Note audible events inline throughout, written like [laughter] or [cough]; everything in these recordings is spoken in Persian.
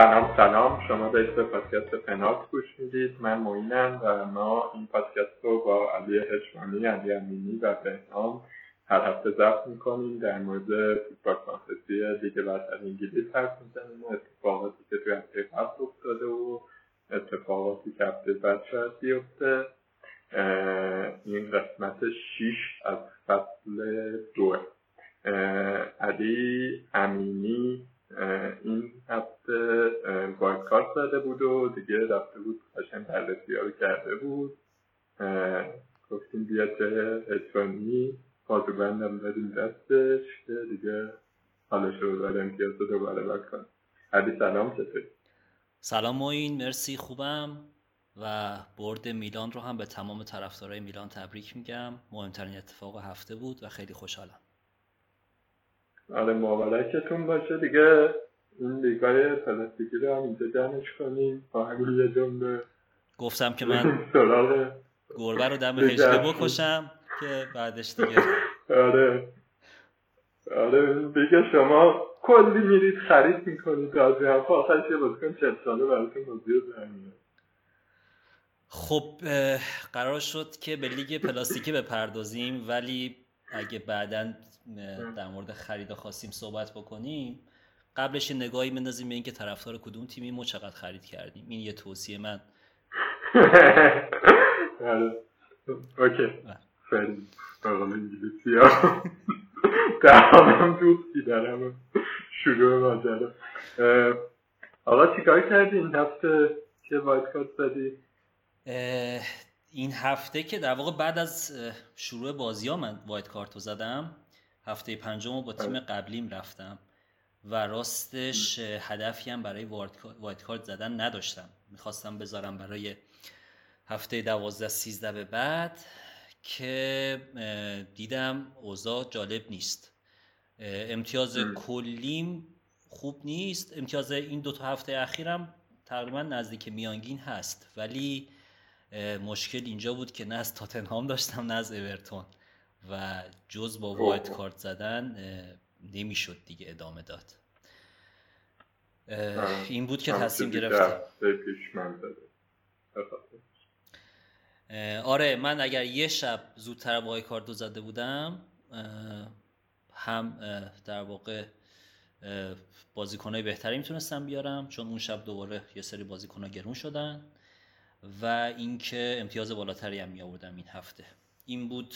سلام سلام. شما به پادکست پنالت گوش می‌دید. من معینم و ما این پادکست رو با علی هشمانی علی امینی و بهنام هر هفته ضبط می‌کنیم. در مورد فوتبال فانتزی لیگ برتر انگلیس حرف می‌زنیم. و اتفاقاتی که توی هفته قبل افتاده و اتفاقاتی که هفته بعد شاید بیفته. این قسمت 6 از فصل دو علی امینی این هفته کارت زده بود و دیگه رفته بود قشنگ بررسی رو کرده بود. گفتیم بیا چه اتفانی بندم دادیم دستش که دیگه حالش رو بر امتیاز رو دوباره بکنم علی سلام چطوری؟ سلام موین مرسی خوبم. و برد میلان رو هم به تمام طرفدارای میلان تبریک میگم. مهمترین اتفاق هفته بود و خیلی خوشحالم. آره مبارکتون باشه. دیگه این لیگای پلاستیکی رو هم اینجا جمعش کنیم. با همین یه جمله. گفتم که من [laughs] گربه رو دم هجله بکشم که بعدش دیگه. آره. آره دیگه شما کلی میرید خرید می‌کنید. از هم آخرش یه بازیکن چل ساله براتون بازی خب قرار شد که به لیگ پلاستیکی بپردازیم ولی اگه بعدا در مورد خرید خواستیم صحبت بکنیم قبلش نگاهی بندازیم به اینکه طرفدار کدوم تیمی ما چقدر خرید کردیم. این یه توصیه من. [laughs] اوکی. انگلیسی ها. [laughs] در دوستی دارم. شروع ماجرا. آقا چیکار کردی این هفته که وایت کارت زدی؟ این هفته که در واقع بعد از شروع بازی ها من وایت کارتو زدم هفته پنجم با تیم قبلیم رفتم و راستش هدفی هم برای وایت کارت زدن نداشتم. می‌خواستم بذارم برای هفته دوازده سیزده به بعد که دیدم اوضاع جالب نیست. امتیاز کلیم خوب نیست. امتیاز این دو تا هفته اخیرم تقریبا نزدیک میانگین هست. ولی مشکل اینجا بود که نه از تاتنهام داشتم نه از اورتون. و جز با وایت کارت زدن نمی‌شد دیگه ادامه داد. این بود که تصمیم گرفتم آره من اگر یه شب زودتر وای کارت زده بودم هم در واقع بازیکنهای بهتری می‌تونستم بیارم چون اون شب دوباره یه سری بازیکنها گرون شدن. و اینکه امتیاز بالاتری هم می آوردم این هفته. این بود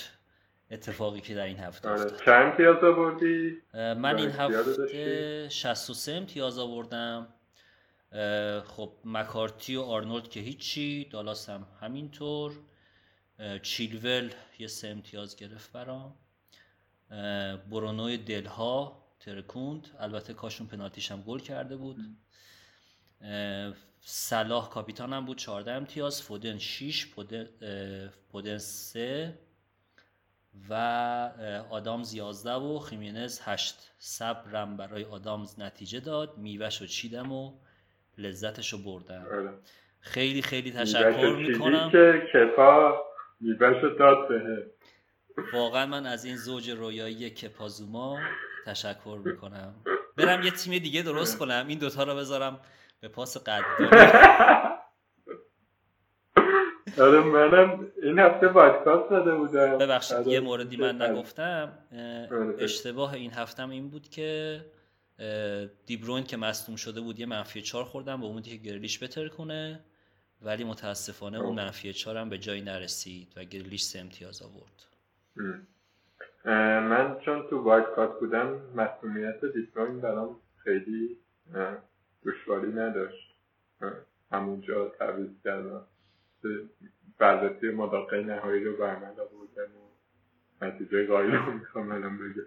اتفاقی که در این هفته آره. افتاد. چند امتیاز آوردی؟ من این هفته 63 امتیاز آوردم. خب مکارتی و آرنولد که هیچی دالاس هم همینطور. چیلول یه سه امتیاز گرفت برام. برونوی دلها ترکوند. البته کاشون پنالتیش هم گل کرده بود. صلاح کاپیتانم بود 14 امتیاز فودن 6 پودن 3 و آدامز 11 و خیمینز 8 صبرم برای آدامز نتیجه داد میوهش رو چیدم و لذتش رو بردم. آره. خیلی خیلی تشکر می‌کنم. که کپا میوهش داد به واقعا من از این زوج رویایی کپازوما تشکر می‌کنم. برم یه تیم دیگه درست کنم این دوتا رو بذارم به پاس قدردانی [laughs] آره منم این هفته پادکست داده بودم. ببخشید آره، یه موردی من نگفتم. آره، اشتباه این هفتم این بود که دیبروین که مصدوم شده بود یه منفی چار خوردم به امیدی که گرلیش بتر کنه ولی متاسفانه اون منفی چار هم به جایی نرسید و گرلیش سه امتیاز آورد. من چون تو وایت کارت بودم مسئولیت دیبروین برام خیلی دشواری نداشت. همونجا تعویض کردم. بررسی مداقع نهایی رو بر من آوردن و نتیجه قایل رو می‌خوام الان بگم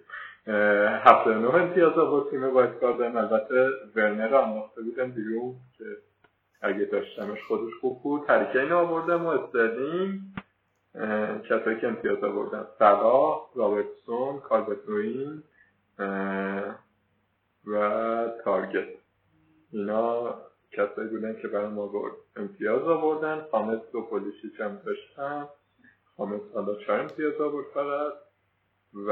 هفته نه امتیاز آورد تیم باید کردم البته ورنر رو انداخته بودم بیرون که اگه داشتمش خودش خوب بود هری کین آوردم و استرلینگ کسایی که امتیاز آوردن سلا رابرتسون کالورت لوین و تارگت. اینا کسایی بودن که برای ما امتیاز آوردن. خامس و پولیشیچ هم داشتن. خامس حالا چهار امتیاز آورد فقط. و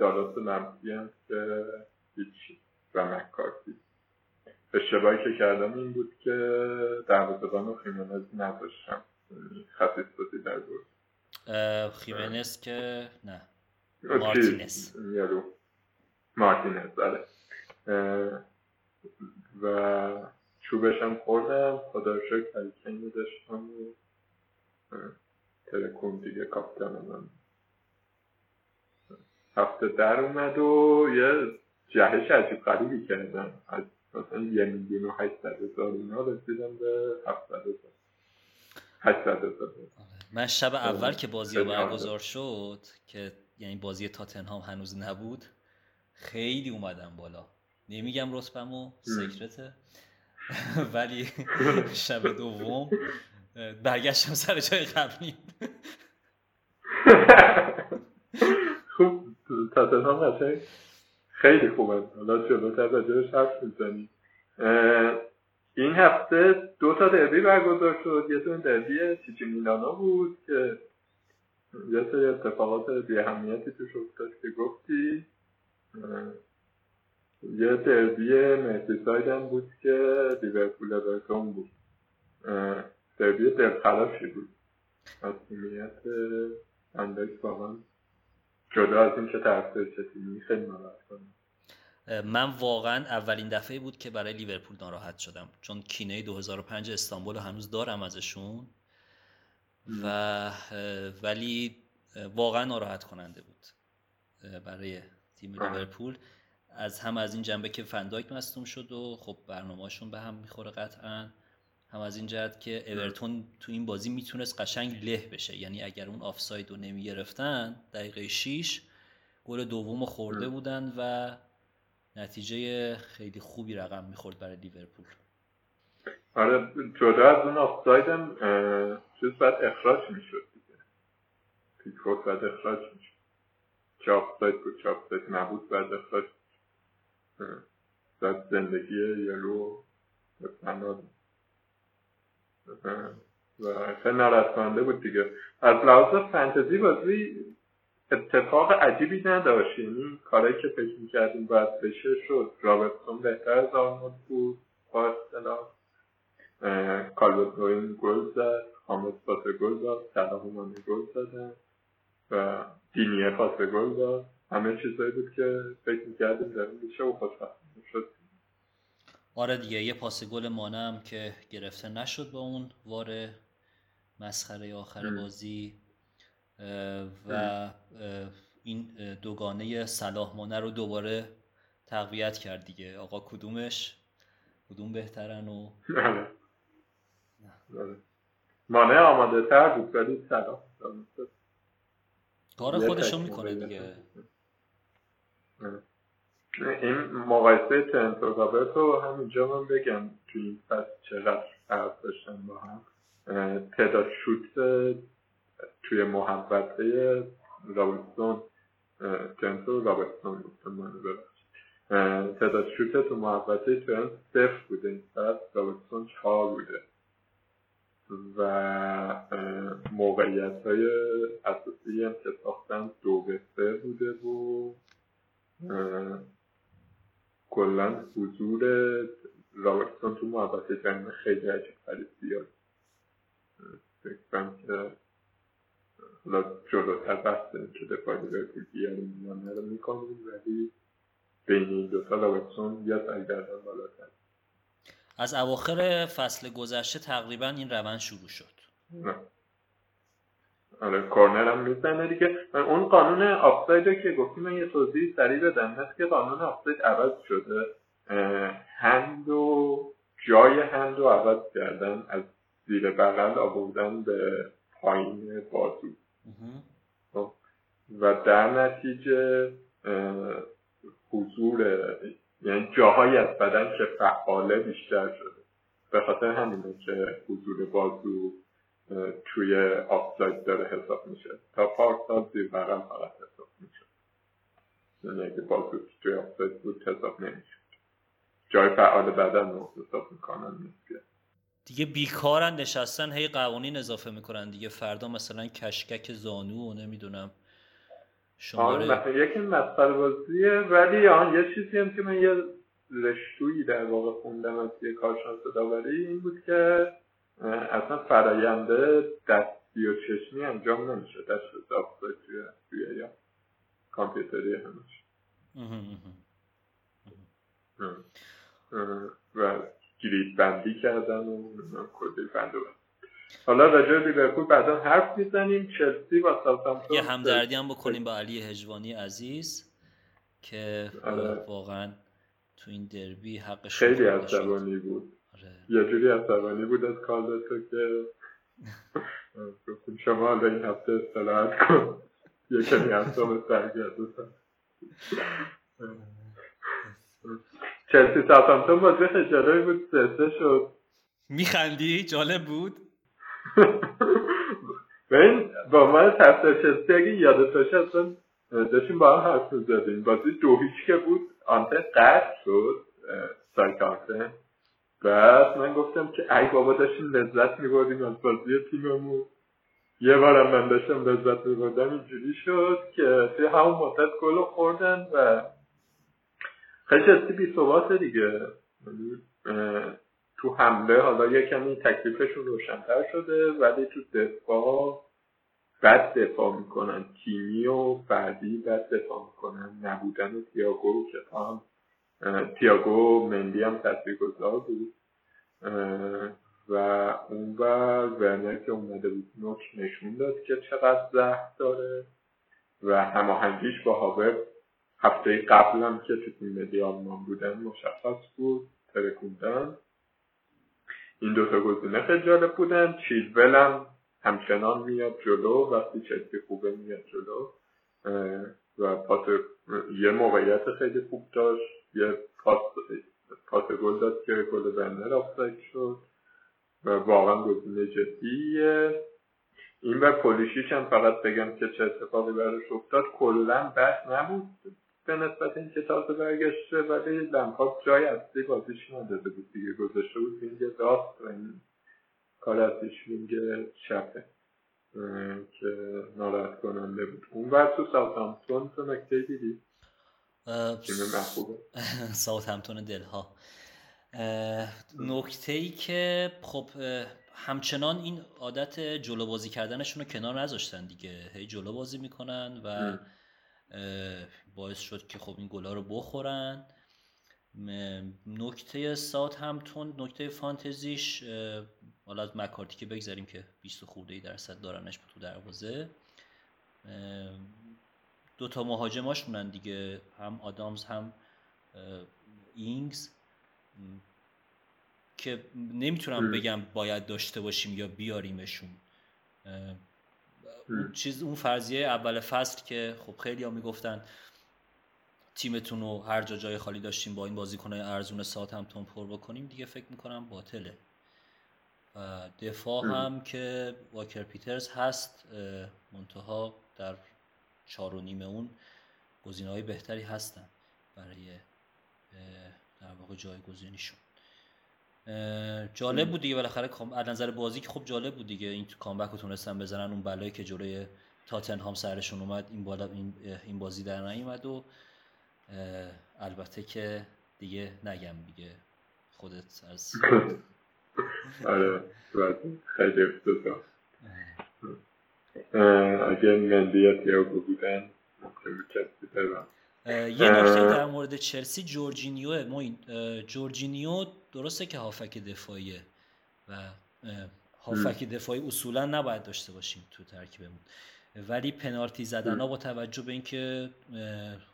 دالاس منفی هم که هیچی و مکارتی اشتباهی که کردم این بود که دروازه‌بان و خیمنز نداشتم خطیس بازی در بود. خیمنز که نه. مارتینز. مارتینز بله. و چوبشم خوردم خدا شکر هریکنی داشتم و دیگه کاپتان من هفته در اومد و یه جهش عجیب قریبی کردم. از مثلا یه میلیون و هشتصد هزار اینا رسیدم به هفتصد هزار. هشتصد هزار. من شب اول که بازی برگزار شد که یعنی بازی تاتنهام هنوز نبود خیلی اومدم بالا. نمیگم و سکرته [laughs] ولی [laughs] شب دوم برگشتم سر جای قبلی. [laughs] خوب تاتنهام قشنگ. خیلی خوبه. حالا جلوتر راجبش حرف می‌زنیم این هفته دو تا دربی برگزار شد. یه دونه دربی چیچی میلانو بود که یه سری اتفاقات بی اهمیتی توش افتاد که گفتی. یه دربی مرسیساید هم بود که لیورپول اورتون بود. دربی دلخراشی بود. مسئولیت اندکس واقعا جدا از این که طرفدار چه خیلی ناراحت کنم. من واقعا اولین دفعه بود که برای لیورپول ناراحت شدم. چون کینه 2005 استانبول هنوز دارم ازشون. و ولی واقعا ناراحت کننده بود برای تیم لیورپول. از هم از این جنبه که فندایک مصدوم شد و خب برنامهشون به هم می‌خوره قطعا. هم از این جهت که اورتون تو این بازی می‌تونست قشنگ له بشه. یعنی اگر اون آفساید رو نمی‌گرفتن دقیقه 6 گل دوم خورده بودن و نتیجه خیلی خوبی رقم می‌خورد برای لیورپول. آره جدا از اون آفساید هم چیز بعد اخراج می‌شد دیگه. پیکفورد بعد اخراج می‌شد. چه آفساید بود چه آفساید نبود بعد اخراج بعد زندگی یلو بسناد و خیلی کننده بود دیگه. از لحاظ فنتزی بازی اتفاق عجیبی نداشت. یعنی کارایی که فکر می‌کردیم باید بشه شد. رابرتسون بهتر از آرنولد بود. با اصطلاح کالوت نوین گل زد. حامد پاس گل داد صلاح گل زدن و دینیه پاس گل داد همه چیزایی بود که فکر می‌کردیم داریم میشه و خوشبختانه شد آره دیگه یه پاس گل مانم که گرفته نشد با اون وار مسخره آخر بازی و این دوگانه صلاح مانه رو دوباره تقویت کرد دیگه. آقا کدومش؟ کدوم بهترن و بله. بله. مانه آماده تر بود ولی صلاح. کار خودشو می‌کنه دیگه. این مقایسه ترنت و رابرتو همینجا من بگم توی این پس چقدر فرق داشتن با هم. تعداد شوت توی محبته رابرتسون ترنتو رابرتسون گفتم من تعداد شوت تو محبته ترنت صفر بوده این ساعت رابرتسون چهار بوده. و موقعیت های اساسی هم که ساختن دو به سه بوده و کلا حضور رابرتسون تو محبت جنگ خیلی عجیب خیلی زیاد فکرم که حالا جلوتر بحث که دفاع لیورپول بیاریم میانه رو می‌کنیم ولی بین این دوتا رابرتسون یا سرگردن بالاتر. از اواخر فصل گذشته تقریبا این روند شروع شد. نه. آره کورنر هم می‌زنه دیگه. اون قانون آفساید که گفتیم من یه توضیح سریع بدم. هست که قانون آفساید عوض شده هند و جای هند رو عوض کردن از زیر بغل آوردن به پایین بازو. خب، و در نتیجه حضور یعنی جاهایی از بدن که فعاله بیشتر شده. به خاطر همینه که حضور بازو توی آفساید داره حساب میشه. تا پارسال زیر بغل فقط حساب میشه. یعنی اگه بازو توی آفساید بود حساب نمیشه. جای فعال بدن رو حساب می‌کنن نیست دیگه بیکارن نشستن هی قوانین اضافه می‌کنن دیگه. فردا مثلا کشکک زانو و نمی‌دونم. شماره مثلا یکی مسخره بازیه ولی آن یه چیزی هم که من یه رشتویی در واقع خوندم از یه کارشناس داوری این بود که اصلا فراینده دستی و چشمی انجام نمیشه. دست توی توی یا کامپیوتری همش. و گرید بندی کردن و کلی بند حالا راجع لیورپول بعدا حرف می‌زنیم. چلسی و ساوثهامپتون یه همدردی هم بکنیم با علی هجوانی عزیز که آره. واقعا تو این دربی حقش خیلی عصبانی بود. آره. یه جوری عصبانی بود از تو که شما حالا این هفته استراحت کن. یه کمی اصاب سرگرد چلسی ساوثهامپتون بازی خیلی بود سه شد. میخندی؟ جالب بود؟ ببین با من طرفدار چلسی اگه یادت باشه اصلا داشتیم با هم حرف می‌زدیم. بازی دو هیچ که بود آنته قطع شد سایت آنته بعد من گفتم که ای بابا داشتیم لذت میبردیم از بازی تیممون. یه بارم من داشتم لذت میبردم اینجوری شد که توی همون مدت گل خوردن و خیلی چلسی بی دیگه. تو حمله حالا یه کمی تکلیفشون روشنتر شده ولی تو دفاع بد دفاع می‌کنن. تیمی و فردی بد دفاع می‌کنن. نبودن تیاگو که هم تیاگو مندی هم گذار بود. و اون بر ورنر که اومده بود نوک نشون داد که چقدر زهر داره. و هماهنگیش با هاور هفته قبل هم که تو تیم ملی آلمان بودن مشخص بود ترکوندن. این دوتا گزینه خیلی جالب بودن. چیزول هم همچنان میاد جلو وقتی چلسی خوبه میاد جلو. و پاس یه موقعیت خیلی خوب داشت. یه پاس گل داد که گل بندر آفساید شد و واقعا گزینه جدیه این و پولیشیچ هم فقط بگم که چه اتفاقی براش افتاد کلا بحث نبود به نسبت اینکه تازه برگشته ولی لمپارد جای اصلی بازیش نداده بود. دیگه گذاشته بود وینگ راست و این کار ازش وینگ چپه که ناراحت کننده بود. اون ور تو ساوثهامپتون تو نکته دیدی؟ [laughs] ساوثهامپتون دلها. نکته ای که خب همچنان این عادت جلو بازی کردنشون رو کنار نذاشتن دیگه. هی جلو بازی می‌کنن و باعث شد که خب این گلا رو بخورن. نکته سات همتون نکته فانتزیش حالا از مکارتی که بگذاریم که 20 خورده ای درصد دارنش تو دروازه. دوتا مهاجماشونن دیگه هم آدامز هم اینگز. که نمی‌تونم بگم باید داشته باشیم یا بیاریمشون. اون چیز اون فرضیه اول فصل که خب خیلی ها می‌گفتن تیمتون رو هر جا جای خالی داشتیم با این بازیکنهای ارزون ساعت همتون پر بکنیم دیگه فکر می‌کنم باطله. و دفاع هم که واکر پیترز هست منتها در چار و نیمه اون گزینه های بهتری هستن برای در واقع جایگزینیشون. جالب بود دیگه بالاخره از نظر بازی که خب جالب بود دیگه این کامبک رو تونستن بزنن اون بلایی که جلوی تاتنهام سرشون اومد این بالا این بازی در نیومد و البته که دیگه نگم دیگه خودت از [laughs] آره خیلی اگه مندیت یا بودن یه نکته در مورد چلسی جورجینیو موین جورجینیو درسته که هافک دفاعیه و هافک دفاعی اصولا نباید داشته باشیم تو ترکیبمون. ولی پنالتی زدن ها با توجه به اینکه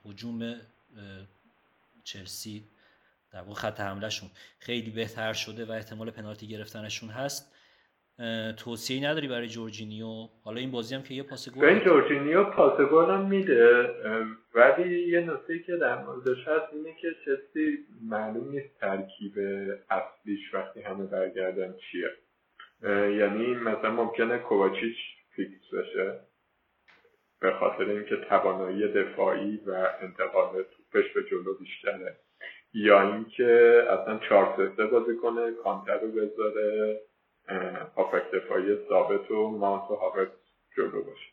حجوم چلسی در واقع خط حملهشون خیلی بهتر شده و احتمال پنالتی گرفتنشون هست توصیه نداری برای جورجینیو؟ حالا این بازی هم که یه پاس گل جورجینیو پاس گل هم میده. ولی یه نکته که در موردش هست اینه که چلسی معلوم نیست ترکیب اصلیش وقتی همه برگردن چیه. یعنی مثلا ممکنه کوواچیچ فیکس بشه به خاطر اینکه توانایی دفاعی و انتقال توپش به جلو بیشتره. یا اینکه اصلا چهار سه بازی کنه کانته رو بذاره. هافبک دفاعی ثابت و مانت و هاورتز جلو باشه.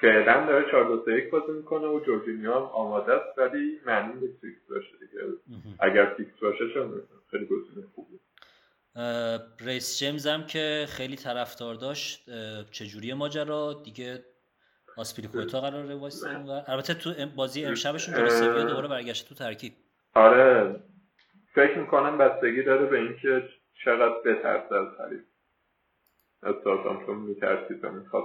فعلا داره 4 2 1 بازی می‌کنه و جورجینیو هم آماده است ولی معلوم نیست فیکس باشه دیگه. اگر فیکس باشه چون خیلی گزینه خوبه ریس جیمز هم که خیلی طرفدار داشت چجوری ماجرا؟ دیگه آسپیلیکوتا قراره واسه البته تو بازی امشبشون جلوی سویا دوباره برگشته تو ترکیب. آره. فکر می‌کنم بستگی داره به اینکه چقدر بترسه از حریف از سازامتون میترسید و می‌خواد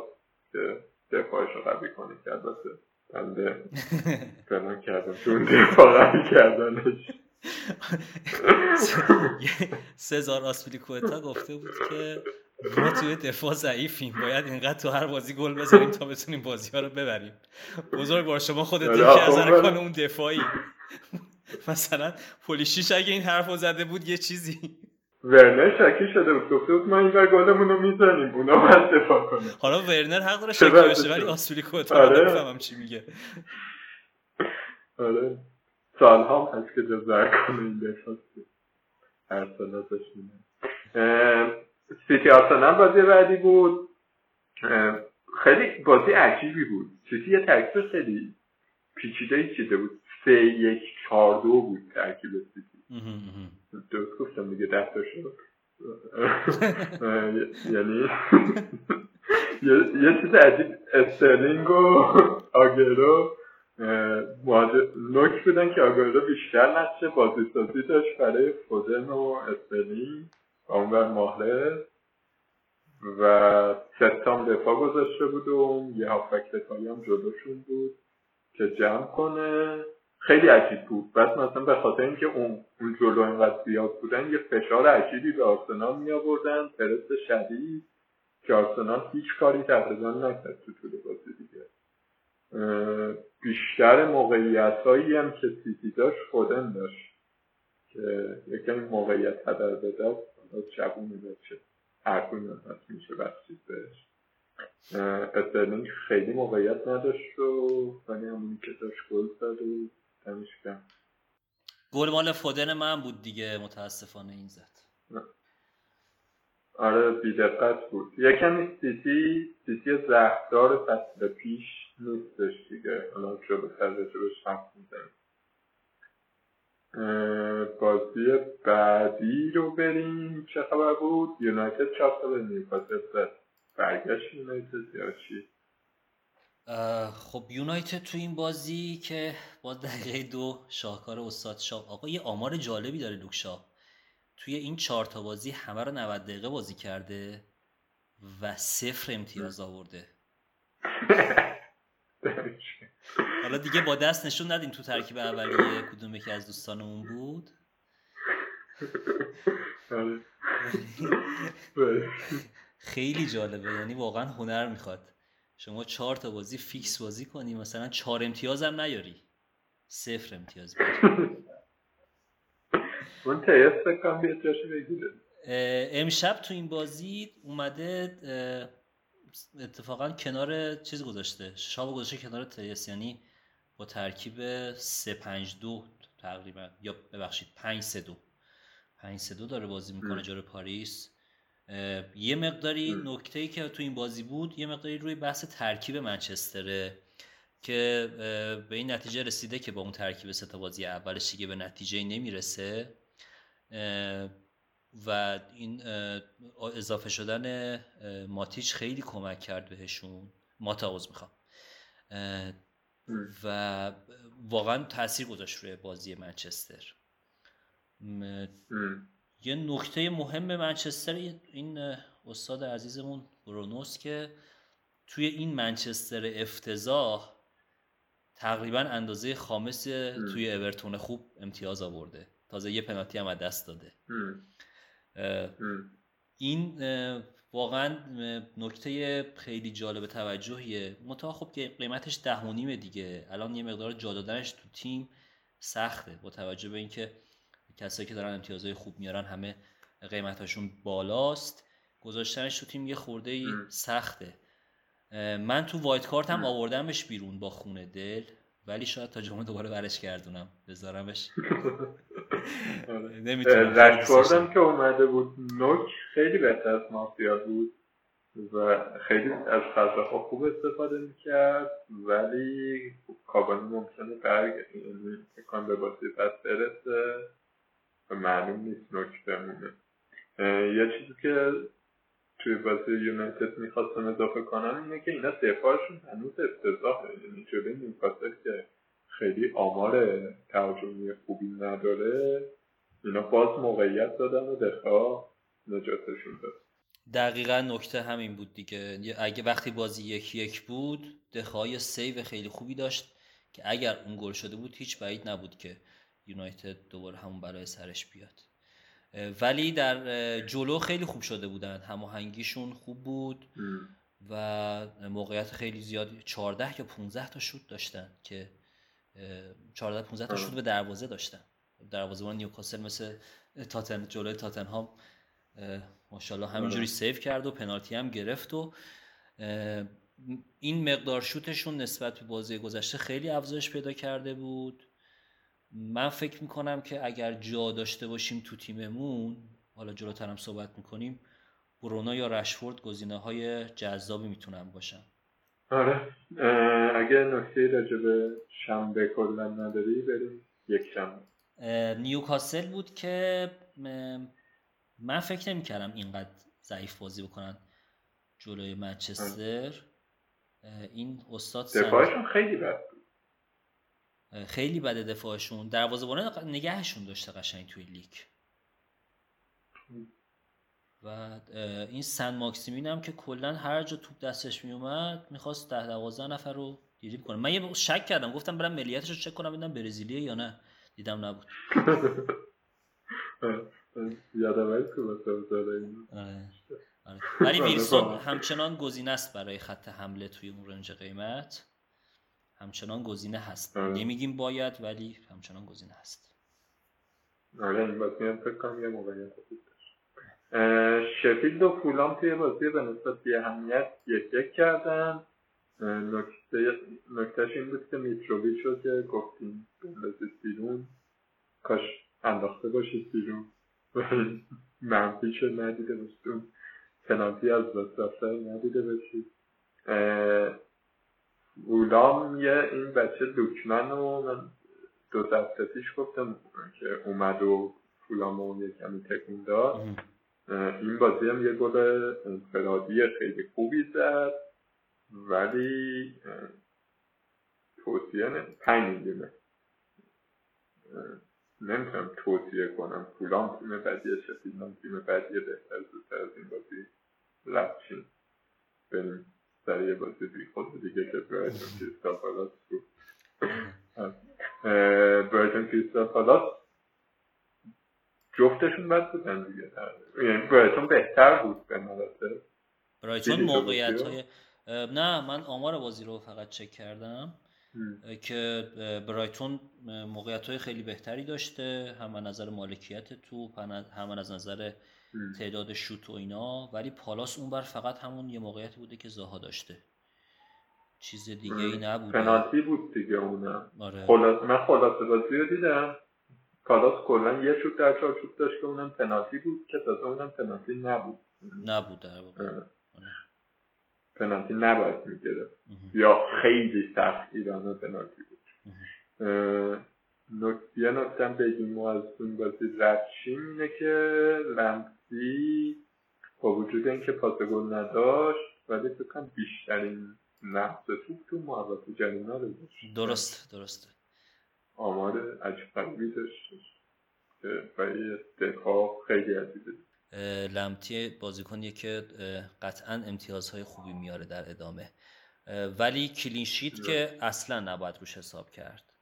که دفاعش رو قوی کنه که البته بنده فلان کردم. اون دفاع قوی کردنش. سزار آسپیلیکوتا گفته بود که ما توی دفاع ضعیفیم. باید اینقدر تو هر بازی گل بزنیم تا بتونیم بازی ها رو ببریم. بزرگ بار شما خودت یکی از کنه اون دفاعی. مثلا پولیشیش اگه این حرف زده بود یه چیزی. ورنر شکی شده بود. گفته بود ما این بر گلمون رو می‌زنیم اونا باید دفاع کنه حالا ورنر حق داره شکی بشه ولی آسولی کوتا آره. نفهمم چی میگه. آره. سال هم هست که جزر کنه این دفاع هر سال ازش سیتی آرسنال بازی بعدی بود. خیلی بازی عجیبی بود. سیتی یه ترکیب خیلی پیچیده چیده بود. سه یک چهار دو بود ترکیب سیتی. درست گفتم دیگه ده تا شد. [laughs] یعنی یه چیز عجیب استرلینگ و آگوئرو نوک بودن که آگوئرو بیشتر نقش بازی سازی داشت برای فودن و استرلینگ و اونور ماهره و ستام دفاع گذاشته بود و یه هافک دفاعی هم جلوشون بود که جمع کنه. خیلی عجیب بود. بعد مثلا به خاطر اینکه اون اون جلو اینقدر زیاد بودن یه فشار عجیبی به آرسنال می آوردن پرس شدید که آرسنال هیچ کاری تقریبا نکرد تو طول بازی دیگه. بیشتر موقعیت هایی هم که سیتی داشت خودن داشت که یکم موقعیت هدر داد جوونی بچه هرگونه هست میشه بخشید بهش. استرلینگ خیلی موقعیت نداشت و ولی همونی که داشت گل زد و گل مال فودن من بود دیگه متاسفانه این زد آره بیدقت بود. یکمی سیتی سیتی زهردار فصل پیش نیستش دیگه. حالا شده بهش هم می‌زنیم. بازی بعدی رو بریم. چه خبر بود؟ یونایتد چهار سال نیوکاسل برگشت یونایتد یا چی؟ خب یونایتد تو این بازی که با دقیقه دو شاهکار استاد شاه آقا یه آمار جالبی داره لوکشا توی این چهار تا بازی همه رو 90 دقیقه بازی کرده و صفر امتیاز آورده. حالا دیگه با دست نشون ندین تو ترکیب اولیه کدوم یکی از دوستانمون بود. [laughs] خیلی جالبه یعنی واقعا هنر می‌خواد. شما چهار تا بازی فیکس بازی کنی مثلا چهار امتیاز هم نیاری. صفر امتیاز بگیری [laughs] اون امشب تو این بازی اومده اتفاقا کنار چیز گذاشته شاب گذاشته کنار تیس یعنی با ترکیب 3 5 2 تقریبا یا ببخشید 5 3 2 5 3 2 داره بازی می‌کنه جلوی پاریس. یه مقداری نکته که تو این بازی بود یه مقداری روی بحث ترکیب منچستره که به این نتیجه رسیده که با اون ترکیب سه بازی اولش دیگه به نتیجه نمی‌رسه. و این اضافه شدن ماتیچ خیلی کمک کرد بهشون. ماتاوز می‌خوام. و واقعا تاثیر گذاشت روی بازی منچستر. یه نکته مهم منچستر این استاد عزیزمون برونوس که توی این منچستر افتضاح تقریبا اندازه خامس توی اورتون خوب امتیاز آورده. تازه یه پنالتی هم دست داده. این واقعا نکته خیلی جالب توجهیه. متا خب که قیمتش ده و دیگه. الان یه مقدار جا دادنش تو تیم سخته. با توجه به اینکه کسایی که دارن امتیازهای خوب میارن همه قیمتاشون بالاست. گذاشتنش تو تیم یه خورده ای سخته. من تو وایت کارت هم آوردمش بیرون با خونه دل ولی شاید تا جمعه دوباره برش گردونم. بذارمش. [laughs] نمی‌تونم که اومده بود نوک خیلی بهتر از مافیا بود و خیلی از غذاها خوب استفاده می‌کرد ولی کابانی ممکنه برگ یعنی به بازی پس برسه. معلوم نیست نکته مونه. یه چیزی که توی بازی یونایتد می‌خواستم اضافه کنم اینه که اینا دفاعشون هنوز افتضاحه. یعنی جلوی نیوکاسل که خیلی آمار تهاجمی خوبی نداره اینا باز موقعیت دادن و دفاع نجاتشون داد. دقیقا نکته همین بود دیگه. اگه وقتی بازی یکی یک بود دخای سیو خیلی خوبی داشت که اگر اون گل شده بود هیچ بعید نبود که یونایتد دوباره همون برای سرش بیاد. ولی در جلو خیلی خوب شده بودن. هماهنگیشون خوب بود و موقعیت خیلی زیادی 14 یا 15 تا شوت داشتن که 14 15 تا شوت به دروازه داشتن. دروازه‌بان نیوکاسل مثل تاتن جلوی تاتنهام. ماشاءالله همینجوری سیو کرد و پنالتی هم گرفت و این مقدار شوتشون نسبت به بازی گذشته خیلی افزایش پیدا کرده بود. من فکر می‌کنم که اگر جا داشته باشیم تو تیممون حالا جلوتر هم صحبت می‌کنیم برونا یا رشفورد گزینه های جذابی می‌تونن باشن. آره. اگر نکته راجع به شنبه کلا نداری بریم یک شنبه. نیوکاسل بود که من فکر نمی کردم اینقدر ضعیف بازی بکنن جلوی منچستر. این استاد دفاعشون خیلی بد خیلی بده دفاعشون. دروازه‌بان نگهشون داشته قشنگ توی لیگ. و این سن ماکسیمین هم که کلا هر جا توپ دستش میومد می‌خواست ده دوازده نفر رو دیریب کنه. من یه شک کردم. گفتم برم ملیتش رو چک کنم ببینم برزیلیه یا نه. دیدم نبود. [laughs] یادم آره. آره. ولی ویلسون همچنان گزینه است برای خط حمله توی اون رنج قیمت. همچنان گزینه هست. آره. نمیگیم باید ولی همچنان گزینه هست. آره این بازی هم فکر کنم یه موقعیت شفیلد و فولام توی بازی به نسبت بی اهمیت یک یک کردن. نکته نکتهش این بود که میتروویچ رو که گفتیم بندازید بیرون. کاش انداخته باشید بیرون. [laughs] منفیش ندیده باشید. پنالتی از وسط ندیده باشید. فولام یه این بچه دوکمن رو من دو دسته پیش گفتم که اومد و فولام رو یه کمی تکون داد. این بازی هم یه گل انفرادی خیلی خوبی زد. ولی توصیه نه پنج میلیونه. نمی‌تونم توصیه کنم. فولام تیم بدی شفیلان تیم بدی بهتر زودتر از این بازی لبشین بریم. یه بازی بی خود دیگه که برایتون کریستال پالاس بود برایتون کریستال پالاس جفتشون بد بودن دیگه. یعنی برایتون بهتر بود به مراتب برایتون موقعیت های نه من آمار بازی رو فقط چک کردم. که برایتون موقعیت های خیلی بهتری داشته. هم از نظر مالکیت تو هم از نظر تعداد شوت و اینا. ولی پالاس اون بر فقط همون یه موقعیت بوده که زاها داشته. چیز دیگه ای نبود پنالتی بود دیگه اونم. آره. خلاص من خلاصه بازی رو دیدم. پالاس کلا یه شوت در چهار شوت داشت که اونم پنالتی بود که تازه اونم پنالتی نبود. نبود در آره. پنالتی نباید می‌گرفت. یا خیلی سخت ایران پنالتی بود. یه نکته بگیم و از اون بازی رد اینه که لمسی با وجود اینکه پاس گل نداشت ولی فکر بیشترین نقص توپ تو محوطه جریمه رو داشت. درست درست آمار عجب قلبی داشت برای دفاع خیلی عزیزه لمپتی بازیکنیه که قطعا امتیازهای خوبی میاره در ادامه. ولی clean sheet که اصلا نباید روش حساب کرد.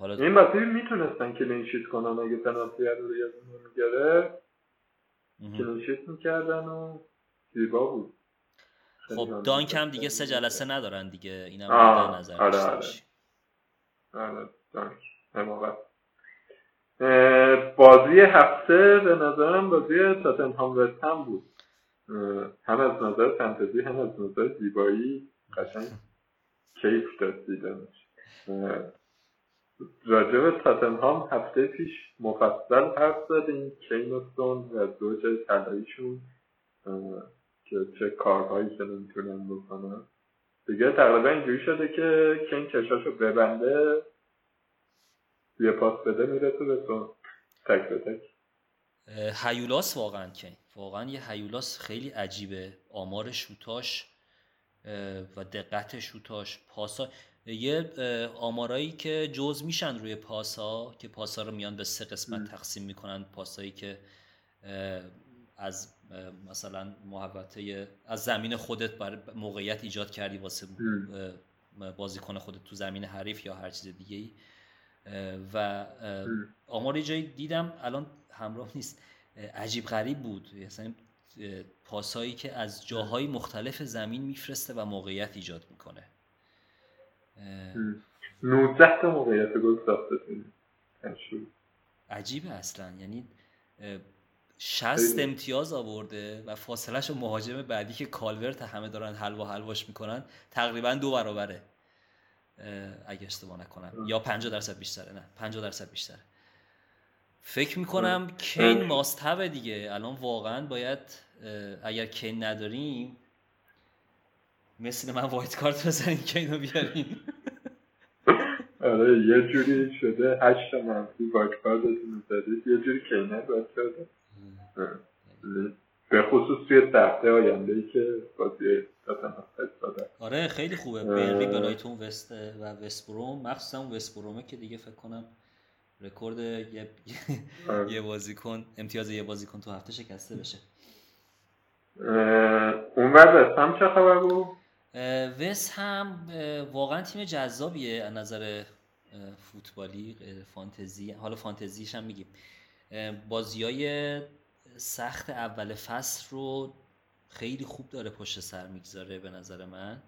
حالا این بازی می‌تونستن clean sheet کنن اگه پنالتی رو یادمون میگره. clean sheet می‌کردن و زیبا بود. خب دانک هم دیگه سه جلسه ندارن دیگه. اینم در نظر آره آره. آره دانک. بازی هفته به نظرم بازی تاتنهام وستهم بود. هم از نظر فانتزی هم از نظر زیبایی قشنگ کیف داد دیدنش. راجع به تاتنهام هفته پیش مفصل حرف زدیم. کین و و زوج طلاییشون که چه کارهایی که نمی‌تونن بکنن. دیگه تقریبا اینجوری شده که کین چشاشو ببنده یه پاس بده میره تو بتون. تک به تک. هیولاس واقعا کین واقعا یه هیولاس خیلی عجیبه. آمار شوتاش و دقت شوتاش پاسا یه آمارایی که جز میشن روی پاسا که پاسا رو میان به سه قسمت تقسیم می‌کنن. پاسایی که از مثلا محوطه از زمین خودت برای موقعیت ایجاد کردی واسه بازیکن خودت تو زمین حریف یا هر چیز دیگه ای و آمار جایی دیدم الان همراه نیست. عجیب غریب بود. مثلا پاسایی که از جاهای مختلف زمین میفرسته و موقعیت ایجاد می‌کنه. 19 تا موقعیت گل ساخته عجیبه اصلا. یعنی 60 امتیاز آورده و فاصلش و مهاجم بعدی که کالورت همه دارن حلوا حلواش می‌کنن تقریبا دو برابره اگه اشتباه نکنم. یا 50 درصد بیشتره. نه 50 درصد بیشتره. فکر می‌کنم کین ماستوه دیگه. الان واقعا باید اگر کین نداریم مثل من وایت کارت بزنین کین رو بیارین آره یه جوری شده هشت منفی وایت کارتتون زدید یه جوری کینه باید کرده به خصوص توی تخته آینده ای که بازی آره خیلی خوبه. برلی بلایتون وست و وستبروم مخصوصا وستبرومه که دیگه فکر کنم رکورد یه یه بازیکن امتیاز یه بازیکن تو هفته شکسته بشه. اون وقت هم چه خبر بود؟ وست هم واقعا تیم جذابیه از نظر فوتبالی فانتزی. حالا فانتزیش هم میگیم. بازی های سخت اول فصل رو خیلی خوب داره پشت سر می‌گذاره به نظر من.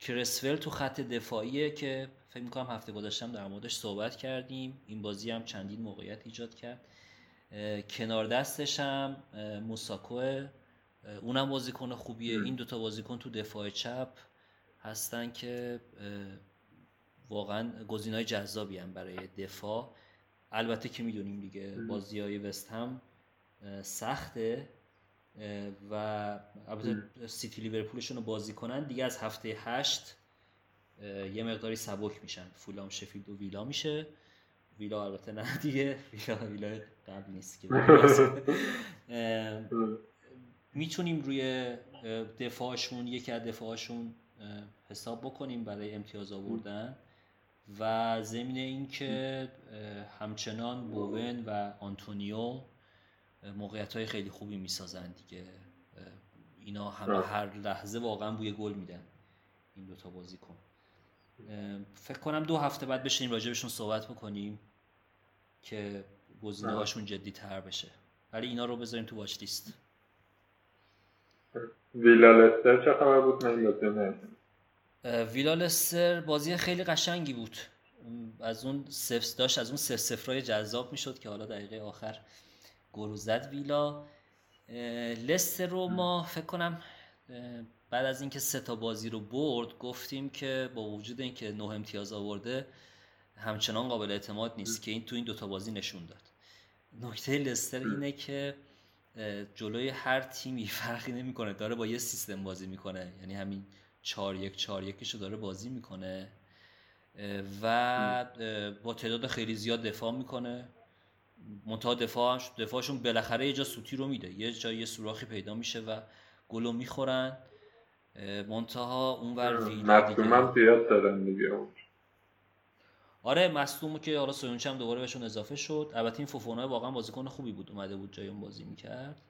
کرسول تو خط دفاعیه که فکر می‌کنم هفته گذاشتم در موردش صحبت کردیم. این بازی هم چندین موقعیت ایجاد کرد. کنار دستش هم موساکوه. اونم بازیکن خوبیه. این دوتا بازیکن تو دفاع چپ هستن که واقعا گزینه های جذابی هم برای دفاع. البته که می‌دونیم دیگه بازی های وست هم سخته. و البته سیتی لیورپولشون رو بازی کنن دیگه از هفته هشت یه مقداری سبک میشن. فولام شفیلد و ویلا میشه. ویلا البته نه دیگه. [laughs] ویلا ویلا قبل نیست که [laughs] می‌تونیم روی دفاعشون یکی از دفاعشون حساب بکنیم برای امتیاز آوردن و ضمن اینکه همچنان بوون و آنتونیو موقعیت های خیلی خوبی می‌سازن دیگه. اینا همه هر لحظه واقعا بوی گل میدن این دوتا بازی کن فکر کنم دو هفته بعد بشینیم راجبشون صحبت بکنیم که گزینه هاشون جدی تر بشه. ولی اینا رو بذاریم تو واچ لیست ویلا لستر چه خبر بود؟ من ویلا لستر بازی خیلی قشنگی بود. از اون سفس داشت از اون سف سفرای جذاب می‌شد که حالا دقیقه آخر گل زد ویلا. لستر رو ما فکر کنم بعد از اینکه سه تا بازی رو برد گفتیم که با وجود اینکه نه امتیاز آورده همچنان قابل اعتماد نیست که این تو این دوتا بازی نشون داد. نکته لستر اینه که جلوی هر تیمی [laughs] فرقی نمی‌کنه. داره با یه سیستم بازی می‌کنه. یعنی همین 4 1 4 1 رو داره بازی می‌کنه. و با تعداد خیلی زیاد دفاع می‌کنه. منتها دفاع دفاعشون بالاخره یه جا سوتی رو میده. یه جا یه سوراخی پیدا میشه و گلو می‌خورن. منتها اونور ویلا دیگه زیاد دارن دیگه آره مصدوم که حالا سویونچ هم دوباره بهشون اضافه شد. البته این فوفونا واقعا بازیکن خوبی بود اومده بود جای اون بازی می‌کرد.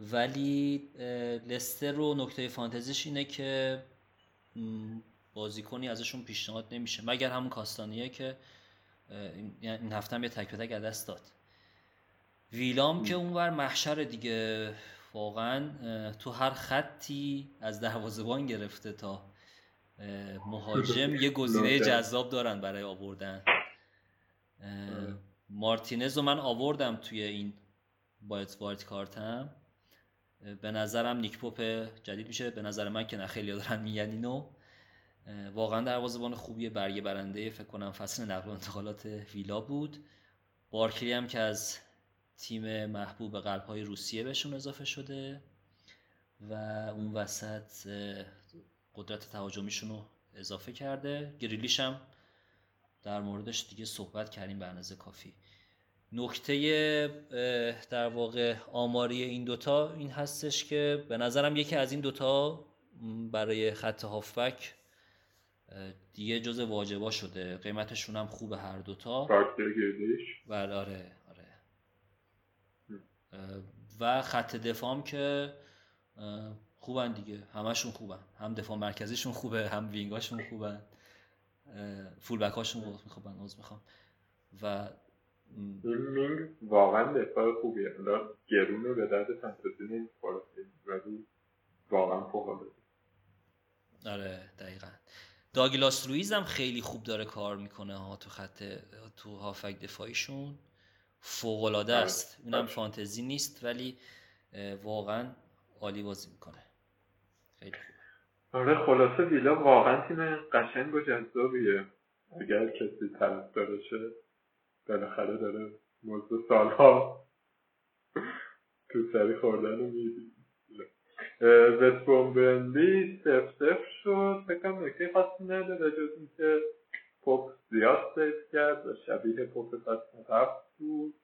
ولی لستر رو نکته فانتزیش اینه که بازیکنی ازشون پیشنهاد نمیشه. مگر همون کاستانیه که این هفته هم یه تک تک دست داد. ویلام که اونور محشر دیگه واقعا تو هر خطی از دروازه‌بان گرفته تا مهاجم یه گزینه جذاب دارن برای آوردن. مارتینز رو من آوردم توی این بایت وایت کارتم. به نظرم نیک پوپ جدید میشه. به نظر من که نه خیلی دارن میگن اینو. واقعا دروازه‌بان خوبیه. برگه برنده فکر کنم فصل نقل و انتقالات ویلا بود. بارکلی هم که از تیم محبوب قلب های روسیه بهشون اضافه شده. و اون وسط قدرت تهاجمیشون رو اضافه کرده. گریلیش هم در موردش دیگه صحبت کردیم به اندازه کافی. نکته در واقع آماری این دوتا این هستش که به نظرم یکی از این دوتا برای خط هافبک دیگه جز واجبا شده. قیمتشون هم خوبه هر دوتا. بله آره آره. و خط دفاعم که خوبن دیگه. همشون خوبن. هم دفاع مرکزیشون خوبه هم وینگاشون خوبن. فول هاشون خوبن عوض می‌خوام. و مینگ واقعا دفاع خوبیه. گرونه به درد فانتزی نمی‌خوره ولی واقعا فوق آره دقیقا. داگلاس رویز هم خیلی خوب داره کار می‌کنه ها تو خط تو هافک دفاعیشون. فوق العاده آره. است. اونم فانتزی نیست ولی واقعا عالی بازی می‌کنه. آره خلاصه ویلا واقعا تیم قشنگ و جذابیه. اگر کسی طرف شه بالاخره داره موضوع سالها تو سری خوردن رو می‌دید وستبروم برنلی سف سف شد. فکرم نکته خاصی نداره جز اینکه پوپ زیاد سیف کرد و شبیه پوپ فصل هفت بود.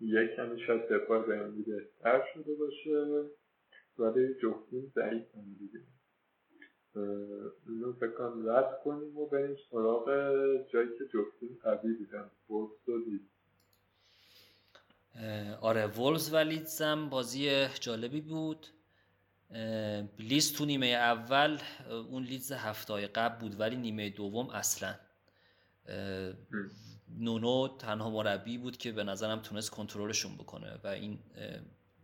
یک کمی شاید دفاع برنلی بهتر شده باشه. ولی جفتین ضعیف هم دیگه. اینو فکر کنم رد کنیم و بریم سراغ جایی که جفتین قوی بودن. بورس و آره وولز و لیدزم بازی جالبی بود. لیدز تو نیمه اول اون لیدز هفته قبل بود ولی نیمه دوم اصلا. نونو تنها مربی بود که به نظرم تونست کنترلشون بکنه و این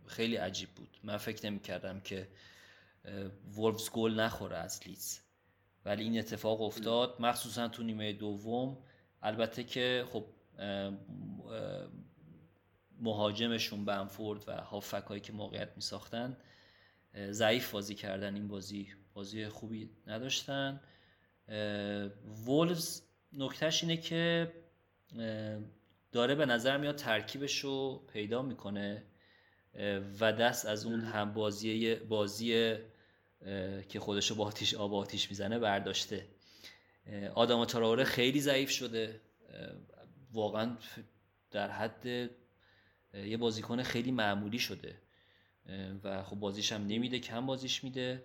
خیلی عجیب بود. من فکر نمی کردم که وولفز گل نخوره از لیدز ولی این اتفاق افتاد. مخصوصا تو نیمه دوم. البته که خب مهاجمشون بنفورد و هافک هایی که موقعیت می ساختن ضعیف بازی کردن. این بازی بازی خوبی نداشتن. وولز نکتهش اینه که داره به نظر میاد ترکیبش رو پیدا می‌کنه. و دست از اون هم بازی بازی که خودش رو با آتیش آب آتیش می‌زنه برداشته. آدم تراوره خیلی ضعیف شده. واقعا در حد یه بازیکن خیلی معمولی شده. و خب بازیش هم نمیده کم بازیش میده.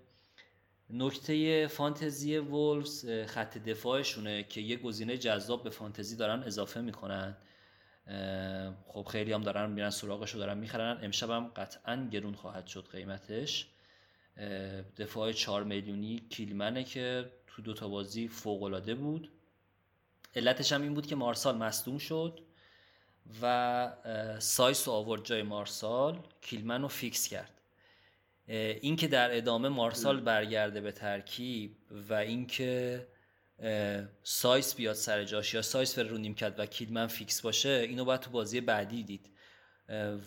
نکته فانتزی وولفز خط دفاعشونه که یه گزینه جذاب به فانتزی دارن اضافه می‌کنن. خب خیلی هم دارن میرن سراغش رو دارن می‌خرن. امشب هم قطعا گرون خواهد شد قیمتش. دفاع 4 میلیونی کیلمنه که تو دوتا بازی فوق بود. علتش هم این بود که مارسال مصدوم شد و سایس رو آورد جای مارسال. کیلمن رو فیکس کرد. اینکه در ادامه مارسال برگرده به ترکیب و اینکه سایس بیاد سر جاش یا سایس بره رو نیمکت و کیلمن فیکس باشه اینو باید تو بازی بعدی دید.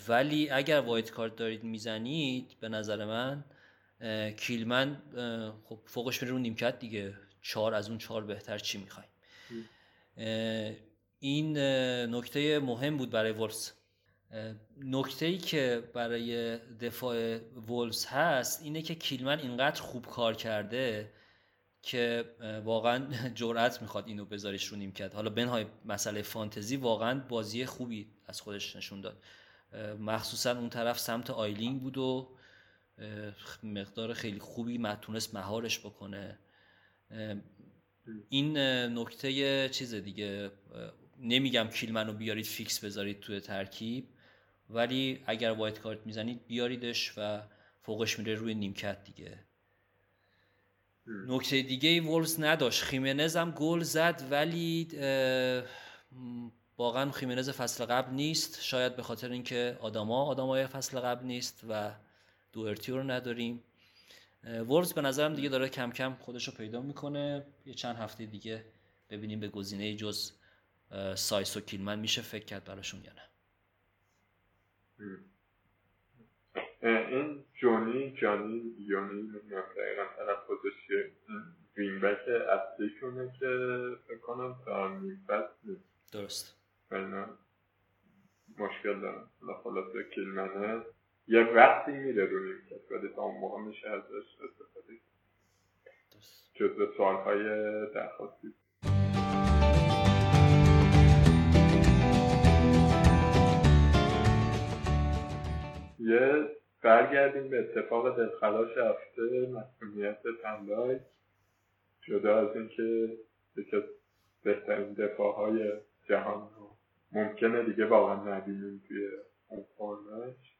ولی اگر وایت کارت دارید می‌زنید به نظر من کیلمن خب فوقش میره رو نیمکت دیگه. چهار از اون چهار بهتر چی می‌خوایم؟ این نکته مهم بود برای وولفز. نکته ای که برای دفاع وولفز هست اینه که کیلمن اینقدر خوب کار کرده که واقعا [laughs] جرأت می‌خواد اینو بذارش رو نیمکت. حالا بنهای مسئله فانتزی واقعا بازی خوبی از خودش نشون داد. مخصوصا اون طرف سمت آیلینگ بود و مقدار خیلی خوبی تونست مهارش بکنه. این نکته چیز دیگه. نمیگم کیلمن رو بیارید فیکس بذارید توی ترکیب ولی اگر wildcard می‌زنید بیاریدش و فوقش میره روی نیمکت دیگه. نکته دیگه ای وولز نداشت. خیمنز هم گل زد ولی واقعا خیمنز فصل قبل نیست. شاید به خاطر اینکه آدما آدمای فصل قبل نیست و دوهرتی رو نداریم. وولز به نظرم دیگه داره کم کم خودش رو پیدا می‌کنه. یه چند هفته دیگه ببینیم به گزینه جز سایس و کیلمن میشه فکر کرد براشون یا نه. این جونی جانی یونی نمی‌دونم دقیقا تلفظش چیه. وینبک اصلیشونه که فکر کنم تا نیمفت درست. مشکل دارم. خلاصه کیلمنه یه وقتی میره رو نیمکت ولی تا اون موقع میشه ازش استفاده جزء سوالهای درخواستی. یه برگردیم به اتفاق دلخراش هفته مسئولیت تندای جدا از اینکه یکی از بهترین دفاع های جهان رو ممکنه دیگه واقعا نبینیم توی اون فرمش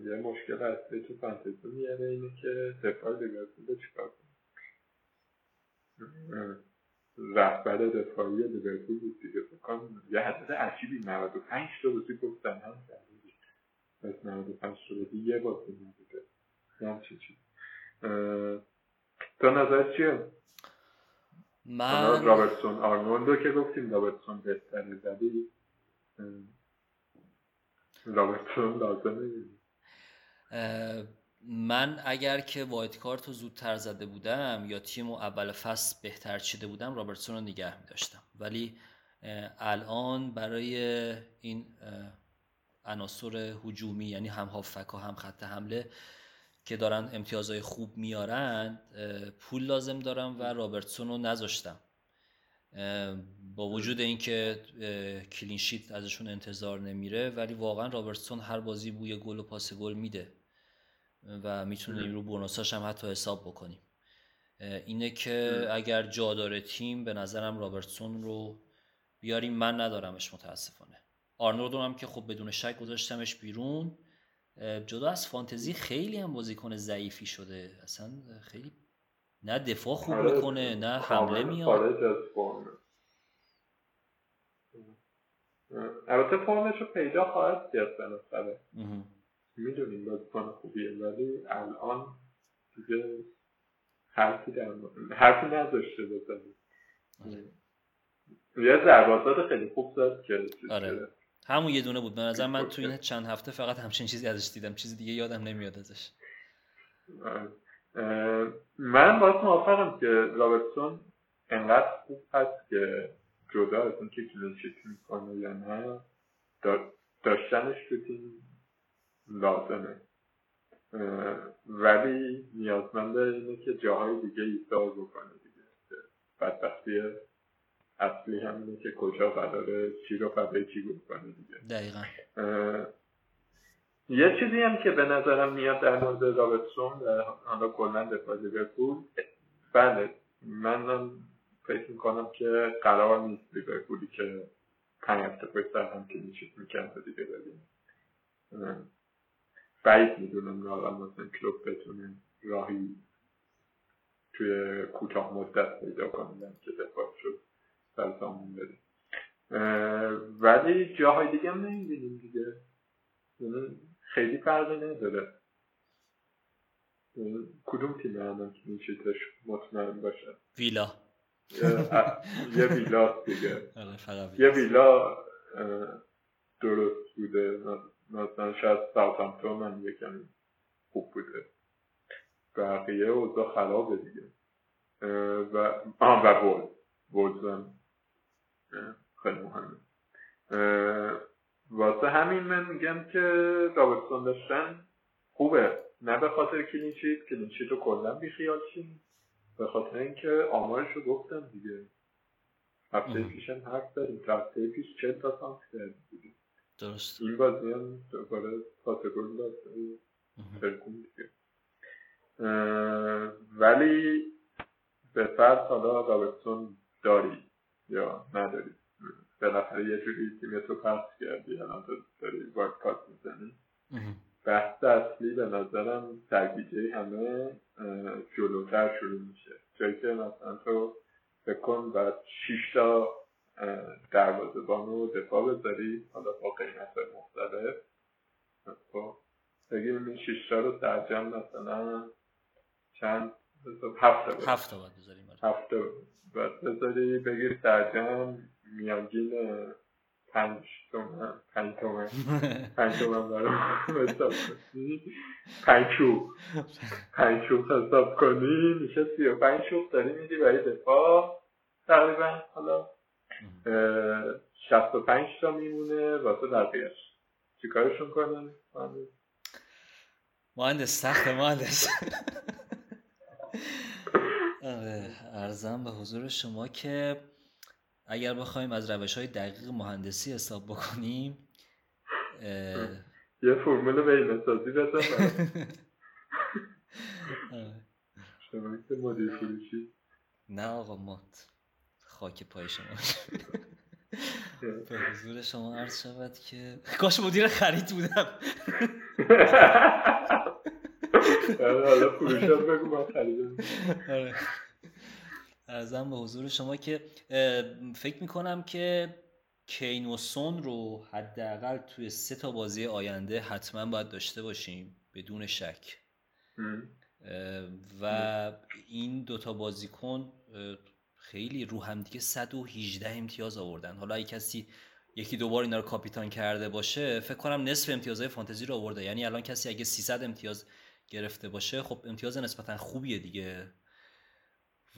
یه مشکل اصلی تو فانتزی میاره اینه که دفاع لیورپول چیکار کنه رهبر دفاعی لیورپول بود دیگه بکنم یه حدث عجیبی 95 تا بازی گفتن هم از 95 تا بازی یه بازی نبوده همچین چی تو نظر چیه؟ من رابرتسون آرنولدو که گفتیم رابرتسون بهتره ولی رابرتسون لازمه من اگر که wildcard رو زودتر زده بودم یا تیم رو اول فصل بهتر چیده بودم رابرتسون رو نگه می داشتم ولی الان برای این عناصر هجومی یعنی هم هافبک و هم خط حمله که دارن امتیازهای خوب میارن پول لازم دارم و رابرتسون رو نذاشتم. با وجود اینکه clean sheet ازشون انتظار نمیره ولی واقعا رابرتسون هر بازی بوی گل و پاس گل میده و می‌تونیم رو bonus اش هم حتی حساب بکنیم. اینه که اگر جا داره تیم به نظرم رابرتسون رو بیاریم. من ندارمش متاسفانه. آرنولد هم که خب بدون شک گذاشتمش بیرون. جدا از فانتزی خیلی هم بازیکن ضعیفی شده. اصلا خیلی نه دفاع خوب آره، می‌کنه نه حمله میاد البته فرمش رو پیدا خواهد کرد بالاخره. می‌دونیم بازیکن خوبیه ولی الان دیگه حرفی در حرفی نداشته بزنیم. آره. یه ضربازات خیلی خوب زد که آره. همون یه دونه بود. به نظر من تو این چند هفته فقط همچین چیزی ازش دیدم. چیزی دیگه یادم نمیاد ازش. من باید موافقم که رابرتسون انقدر خوب هست که جدا از اینکه کلینشیت می‌کنه یا نه داشتنش تو تیم لازمه. ولی نیازمنده اینه که جاهای دیگه ایستار بکنه دیگه. بدبختی اصلی همینه که کجا قراره چی رو فدای چی بکنه دیگه. دقیقا. یه چیزی هم که به نظرم میاد در مورد رابرتسون حالا کلا دفاع لیورپول. بله منم فکر می‌کنم که قرار نیست لیورپولی که پنج هفته پشت هم کلینشیت می‌کرد دیگه ببینیم. بعید می‌دونم واقعا مثلا کلوب بتونه راهی توی کوتاه مدت پیدا کنیم که دفاع شد. سرسامون بده. ولی جاهای دیگه هم نمی‌بینیم دیگه. یعنی خیلی فرقی نداره. کدوم تیم الان که میشیدش مطمئن باشه؟ ویلا. یه ویلا دیگه. آره، یه ویلا. درست بوده. مثلا شاید ساوثهامپتون من یکم خوب بوده. بقیه اوضاع خرابه دیگه. و آه و وول وولز هم خیلی مهمه. واسه همین من میگم که رابرتسون داشتن خوبه. نه به خاطر clean sheet clean sheet رو کلا بیخیال شیم. به خاطر اینکه آمارش رو گفتم دیگه. هفته پیشم حرف داریم هفته پیش چه تا سانت کردیم. دیگه درست. این بازی هم دوباره گل داد. دیگه ولی به فرض حالا رابرتسون داری. یا نداری بالاخره یه جوری تیم تو پس کردی الان تو داری وارد کات می‌زنی بحث اصلی به نظرم سرگیجه همه جلوتر شروع میشه جایی که مثلا تو بکن و شیش تا دروازه‌بان رو دفاع بذاری حالا با قیمت مختلف خب بگیم این شیش تا رو سرجم مثلا چند هفته بود هفته باید بذاریم آره. هفته باید بذاری بگیر سرجم میانگین پنج تومن پنج تومن. [laughs] پنج تومن برای حساب کنی. پنج چوب پنج چوب حساب کنی. میشه سی و پنج چوب داری میدی برای دفاع. تقریبا حالا 65 تا میمونه. واسه بقیهش چیکارشون کنه مهندس سخت مهندس. آره [laughs] [laughs] ارزم به حضور شما که اگر بخوایم از روش های دقیق مهندسی حساب بکنیم یه فرمول سازی بزن [laughs] شما که مدیر فروشی. نه آقا مات خاک پای شما. [laughs] به حضور شما عرض شود که کاش مدیر خرید بودم. حالا بگو من آره. ارزم به حضور شما که فکر می‌کنم که کین و سون رو حداقل توی سه تا بازی آینده حتما باید داشته باشیم بدون شک. و این دوتا بازیکن خیلی رو هم دیگه 118 امتیاز آوردن. حالا اگه کسی یکی دوبار اینا رو کاپیتان کرده باشه فکر کنم نصف امتیازهای فانتزی رو آورده. یعنی الان کسی اگه 300 امتیاز گرفته باشه خب امتیاز نسبتا خوبیه دیگه.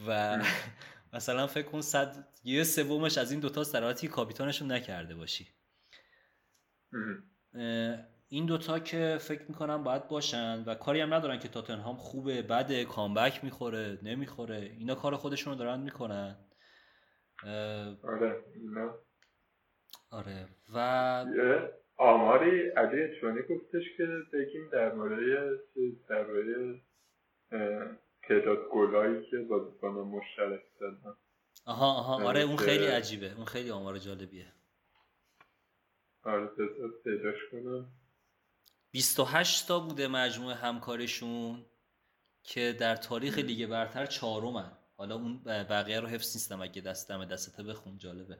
و [laughs] مثلا فکر کن صد یه سومش از این دوتا در حالتی کاپیتانشون نکرده باشی. این دوتا که فکر می‌کنم باید باشن و کاری هم ندارن که تاتنهام خوبه بعد کامبک می‌خوره نمی‌خوره اینا کار خودشون رو دارن می‌کنن. آره آره و آماری علی چونی گفتش که بگیم در مورد در مورد تعداد گلایی که بازیکن مشترک زدن آها آها. آره اون خیلی عجیبه. اون خیلی آمار جالبیه. آره پیداش کنم. 28 تا بوده مجموع همکارشون که در تاریخ لیگ برتر چهارمن. حالا اون بقیه رو حفظ نیستم. اگه دستم دستته بخون. جالبه.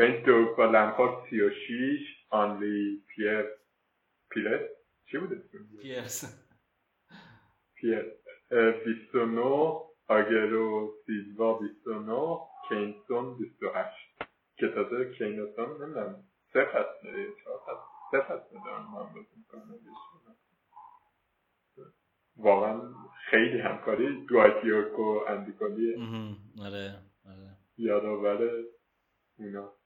بین دو با لمپارد 36 آنلی پیر پیرس چی بوده؟ پیرس. پیر. 29 آگرو سیلوا 29 کینسون 28 که تازه کینسون نمی‌دونم. سه فصل چهار فصل. سه فصل دارم من بزن واقعا خیلی همکاری. دوایت یورک و اندیکالیه آره آره. یادآور اونا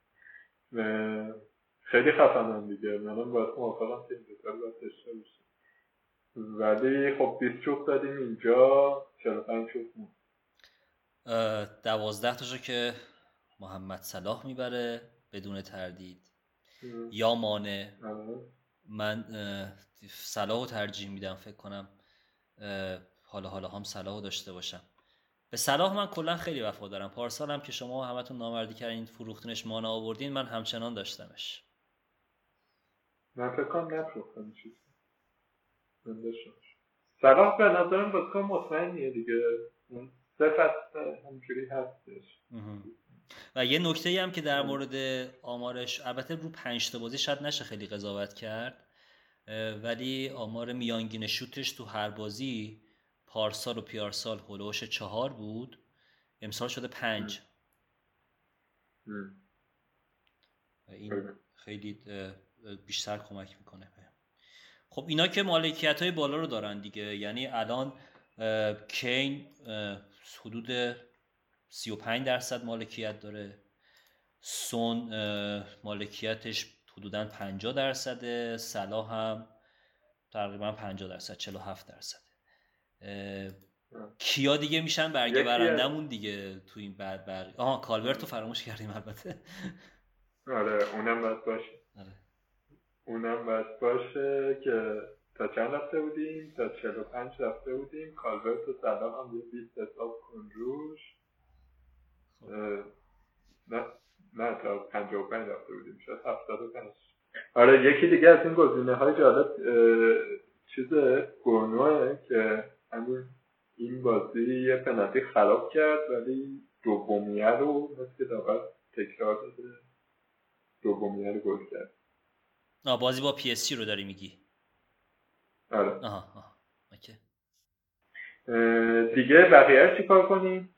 خیلی خفنم دیگه. منم باید موافقم که این باید داشته باشیم. ولی خب 20 چوب دادیم اینجا 45 چوب مون. دوازده تاشو که محمد صلاح می‌بره بدون تردید. یا مانه من صلاح رو ترجیح میدم فکر کنم حالا حالا هم صلاح داشته باشم. به صلاح من کلا خیلی وفا دارم. پارسال هم که شما همتون نامردی کردین فروختنش مانا آوردین من همچنان داشتمش. من فکر کنم نفروختم چیزی من صلاح به نظرم بازیکن مطمئنیه دیگه. سه فصل همجوری هستش. و یه نکته هم که در مورد آمارش البته رو پنج تا بازی شاید نشه خیلی قضاوت کرد ولی آمار میانگین شوتش تو هر بازی پارسال و پیارسال هلوش چهار بود. امسال شده پنج. این خیلی بیشتر کمک می‌کنه خب اینا که مالکیت های بالا رو دارن دیگه. یعنی الان کین حدود 35 درصد مالکیت داره. سون مالکیتش حدودا 50 درصده. صلاح هم تقریبا 50 درصد 47 درصد. کیا دیگه میشن برگه برندمون دیگه تو این بعد بر آها کالورت رو فراموش کردیم البته. آره اونم باید باشه. آره. اونم باید باشه که تا چند رفته بودیم؟ تا 45 رفته بودیم. کالورت و صلاح هم یه 20 حساب کن روش. خب. نه نه تا 55 رفته بودیم. شاید 75 آره یکی دیگه از این گزینه های جالب چیز گونوه که همین این بازی یه پنالتی خراب کرد ولی دومیه رو مثل داور تکرار داده دومیه رو گل کرد. آه بازی با پی اس رو داری میگی؟ آره. آها اوکی. دیگه بقیه چی کار کنیم؟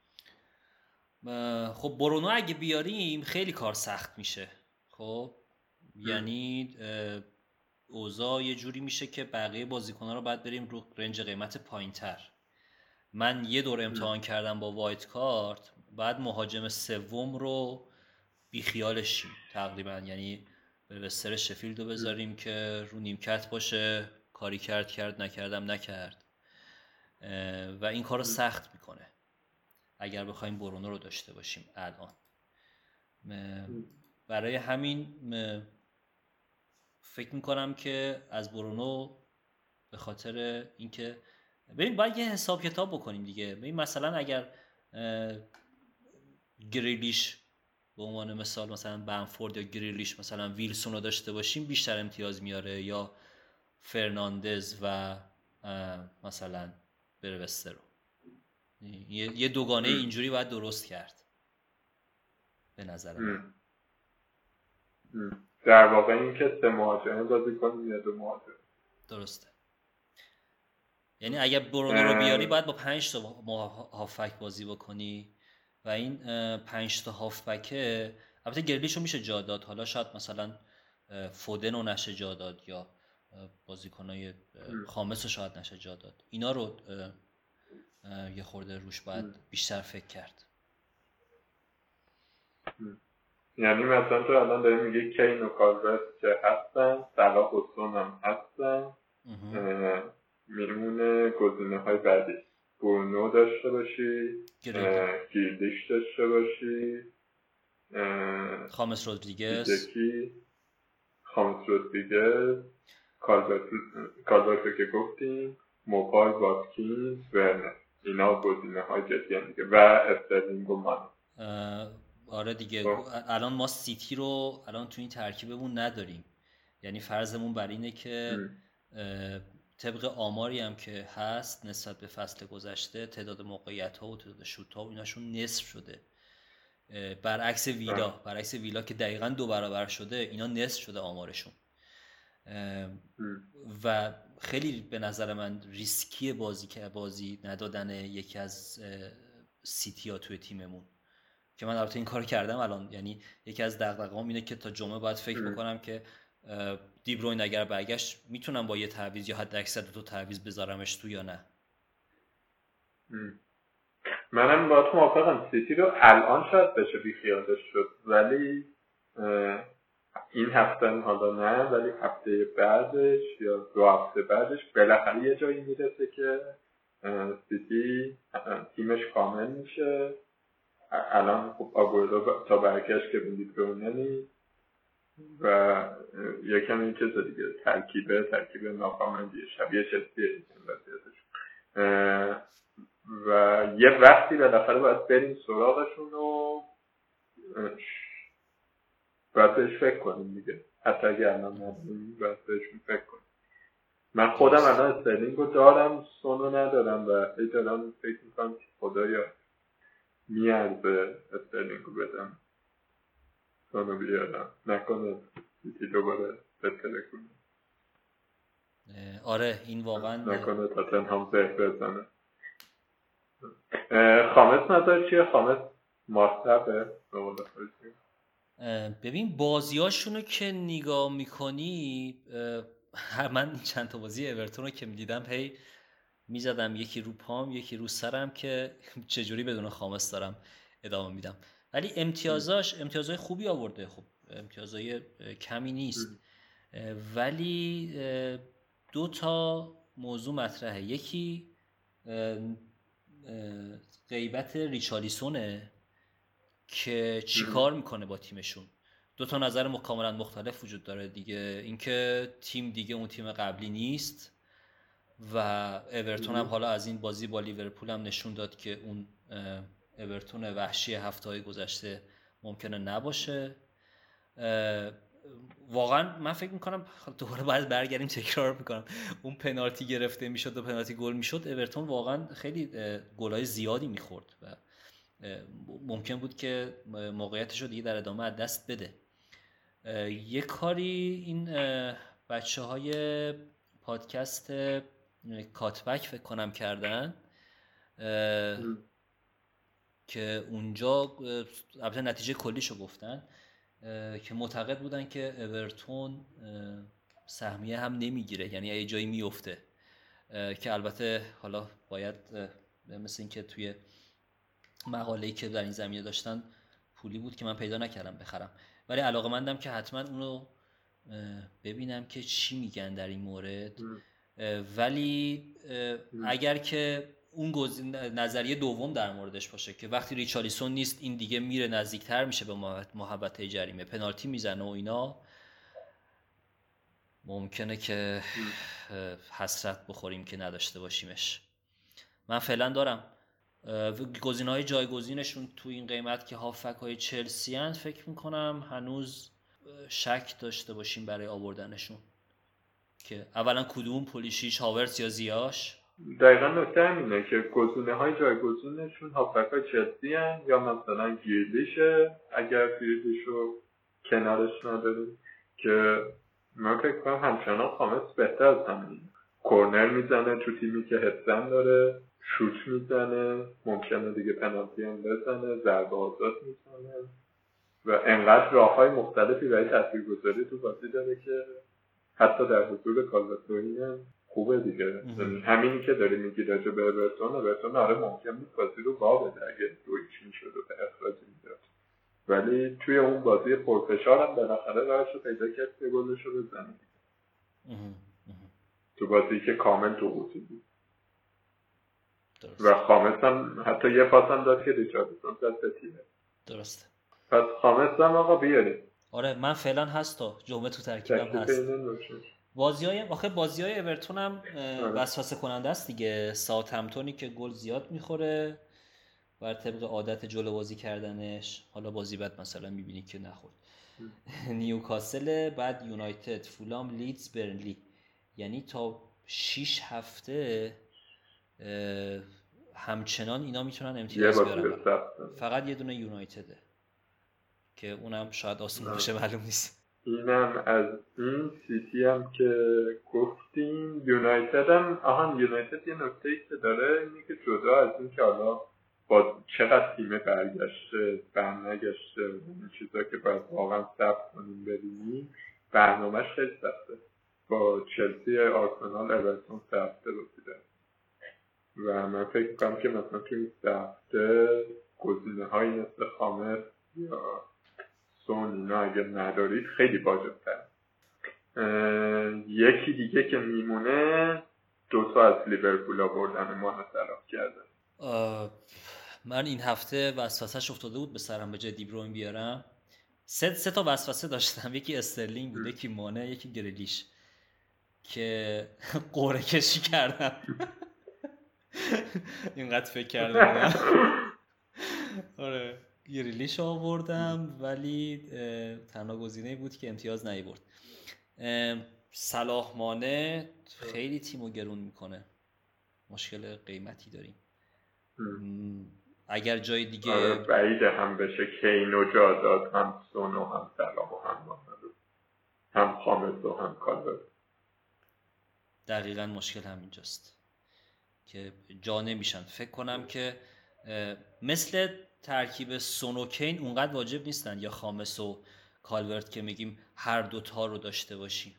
خب برونو اگه بیاریم خیلی کار سخت میشه. خب یعنی اوضاع یه جوری میشه که بقیه بازیکنها رو باید بریم رو رنج قیمت پایین تر من یه دور امتحان کردم با وایت کارت بعد مهاجم سوم رو بیخیالشیم تقریبا. یعنی به سر شفیلد رو بذاریم که رو نیمکت باشه کاری کرد کرد نکردم نکرد. و این کار رو سخت می‌کنه. اگر بخوایم برونو رو داشته باشیم الان. برای همین فکر می‌کنم که از برونو به خاطر اینکه ببین باید یه حساب کتاب بکنیم دیگه. ببین مثلا اگر گریلیش به عنوان مثال مثلا بنفورد یا گریلیش مثلا ویلسون رو داشته باشیم بیشتر امتیاز میاره یا فرناندز و مثلا بروستر رو. یه دوگانه اینجوری باید درست کرد. به نظر من. در واقع این که سه مهاجمه بازی کنیم یا دو مهاجمه درسته. یعنی اگه برونو رو بیاری باید با پنج تا هافک بازی بکنی. و این پنج تا هافبکه البته گرلیشو میشه جا داد. حالا شاید مثلا فودن رو نشه جا داد یا بازیکنای خامس رو شاید نشه جا داد. اینا رو یه خورده روش باید بیشتر فکر کرد. یعنی مثلا تو الان داری میگه کین و کالورت که هستن صلاح و هم هستن. میمونه گزینه های بعدی. برونو داشته باشی گیردیش داشته باشی خامس رودریگز. خامس رودریگز. کالورتو که گفتیم. موپای واتکینز ورنر. اینا گزینه های جدی دیگه. و استرلینگ و مان آره دیگه. خب. الان ما سیتی رو الان تو این ترکیبمون نداریم. یعنی فرضمون بر اینه که طبق آماری هم که هست نسبت به فصل گذشته تعداد موقعیت ها و تعداد شوت ها و ایناشون نصف شده. برعکس ویلا. برعکس ویلا که دقیقا دو برابر شده اینا نصف شده آمارشون. و خیلی به نظر من ریسکی بازی که بازی ندادن یکی از سیتی ها توی تیممون. که من البته این کار کردم الان. یعنی یکی از دغدغه‌هام اینه که تا جمعه باید فکر بکنم که دیبروین اگر برگشت می‌تونم با یه تعویض یا حد اکثر دو تعویض بذارمش تو یا نه؟ منم با تو موافقم. سیتی رو الان شاید بشه بیخیالش شد. ولی این هفته حالا نه ولی هفته بعدش یا دو هفته بعدش بالاخره یه جایی می‌رسه که سیتی تیمش کامل میشه. الان خب آگوردو تا برگشت که بینید نیست و یکم این چیز دیگه ترکیبه ترکیب ناکاملیه شبیه چلسی و یه وقتی بالاخره باید بریم سراغشون و باید بهش فکر کنیم دیگه. حتی اگر الان نداریم باید بهشون فکر کنیم. من خودم الان استرلینگ رو دارم سونو ندارم و هی دارم فکر می‌کنم که خدایا. میارزه استرلینگ رو بدم سونو بیارم نکنه سیتی دوباره بترکونه آره این واقعا نکنه تا هم زهر بزنه خامس نظر چیه خامس ماستبه ببین بازیاشونو که نگاه می‌کنی من چند تا بازی اورتون رو که می‌دیدم هی می‌زدم یکی رو پام یکی رو سرم که چجوری بدون خامس دارم ادامه میدم. ولی امتیازاش امتیازهای خوبی آورده. خب امتیازهای کمی نیست. ولی دو تا موضوع مطرحه. یکی غیبت ریچالیسونه که چیکار می‌کنه با تیمشون. دو تا نظر کاملا مختلف وجود داره دیگه. اینکه تیم دیگه اون تیم قبلی نیست. و اورتون هم حالا از این بازی با لیورپول هم نشون داد که اون اورتون وحشی هفته های گذشته ممکنه نباشه. واقعا من فکر می‌کنم دوباره باید برگردیم تکرار می‌کنم. اون پنالتی گرفته می‌شد و پنالتی گل می‌شد اورتون واقعا خیلی گلای زیادی می‌خورد و ممکن بود که موقعیتش رو دیگه در ادامه از دست بده. یه کاری این بچه های پادکست کاتبک فکر کنم کردن که اونجا البته نتیجه کلیشو گفتن که معتقد بودن که اورتون سهمیه هم نمی‌گیره یعنی یه جایی میفته که البته حالا باید مثل اینکه توی مقاله‌ای که در این زمینه داشتن پولی بود که من پیدا نکردم بخرم. ولی علاقه مندم که حتما اونو ببینم که چی میگن در این مورد. ولی اگر که اون نظریه دوم در موردش باشه که وقتی ریچالیسون نیست این دیگه میره نزدیکتر میشه به محبت جریمه پنالتی می‌زنه و اینا ممکنه که حسرت بخوریم که نداشته باشیمش. من فعلا دارم. گزینه های جایگزینشون تو این قیمت که هافک های چلسی هن فکر می‌کنم هنوز شک داشته باشیم برای آوردنشون. که اولا کدوم پولیشیش هاورس یا زیاش؟ دقیقا نکته همینه که گزینه های جایگزینشون هافک های چلسی یا مثلا گیرلیشه اگر گیرلیش رو کنارش نداریم که من فکر کنم همچنان خامس بهتر از همین. کورنر می‌زنه تو تیمی که حسن داره شوت می‌زنه ممکنه دیگه پنالتی هم بزنه ضربه آزاد می‌زنه و انقدر راه های مختلفی برای تاثیرگذاری تو بازی داره که حتی در حضور کالوتوی هم خوبه دیگه. همینی که داری میگی راجع به اورتون اورتون آره ممکن بود بازی رو با بده اگه دویچین شد و به اخراجی می‌داد ولی توی اون بازی پرفشار هم بالاخره راهش رو پیدا کرد که گلش رو بزنه. تو بازی که کامل تو بود. و خامس هم حتی یه پاس هم داد که ریچاردسون زد به تیمه. درسته. پس خامس هم آقا بیاریم. آره من فعلا هست تا جمعه تو ترکیبم هست. بازی های آخه بازی های اورتون هم آره. وسوسه کننده است دیگه. ساوت همتونی که گل زیاد می‌خوره بر طبق عادت جلو بازی کردنش. حالا بازی بعد مثلا می‌بینی که نخورد. [laughs] نیوکاسل بعد یونایتد فولام لیدز برنلی. یعنی تا 6 هفته همچنان اینا می‌تونن امتیاز بیارن. فقط یه دونه یونایتده. که اونم شاید آسون باشه معلوم نیست. اینم از این سیتی هم که گفتیم. یونایتد هم آهان یونایتد یه نکته ای که داره اینه که جدا از این که حالا با چقدر تیم برگشته برنگشته اون چیزا که باید واقعا ثبت کنیم ببینیم برنامهش خیلی سخته. با چلسی آرسنال اورتون سخته رسیده و من فکر کنم که مثلا توی این هفته گزینه های مثل خامس یا سون اینا اگر ندارید خیلی واجبتر یکی دیگه که میمونه دوتا از لیورپول آوردن ما صلاح کرده. من این هفته وسوسهش افتاده بود به سرم به جای دیبروین بیارم. سه, سه تا وسوسه داشتم. یکی استرلینگ بود یکی مانه یکی گریلیش که [laughs] قوره کشی کردم. [laughs] اینقدر فکر کردم. [laughs] آره. گریلیش آوردم ولی تنها گزینه بود که امتیاز نیورد. صلاح مانه خیلی تیمو گرون می‌کنه. مشکل قیمتی داریم. اگر جای دیگه آره بعید هم بشه کینو جا داد هم سونو هم سلام و هم هم خامس و هم کالبر دقیقا مشکل همینجاست که جا نمیشن. فکر کنم که مثل ترکیب سونوکین اونقدر واجب نیستن یا خامس و کالورت که میگیم هر دوتا رو داشته باشیم.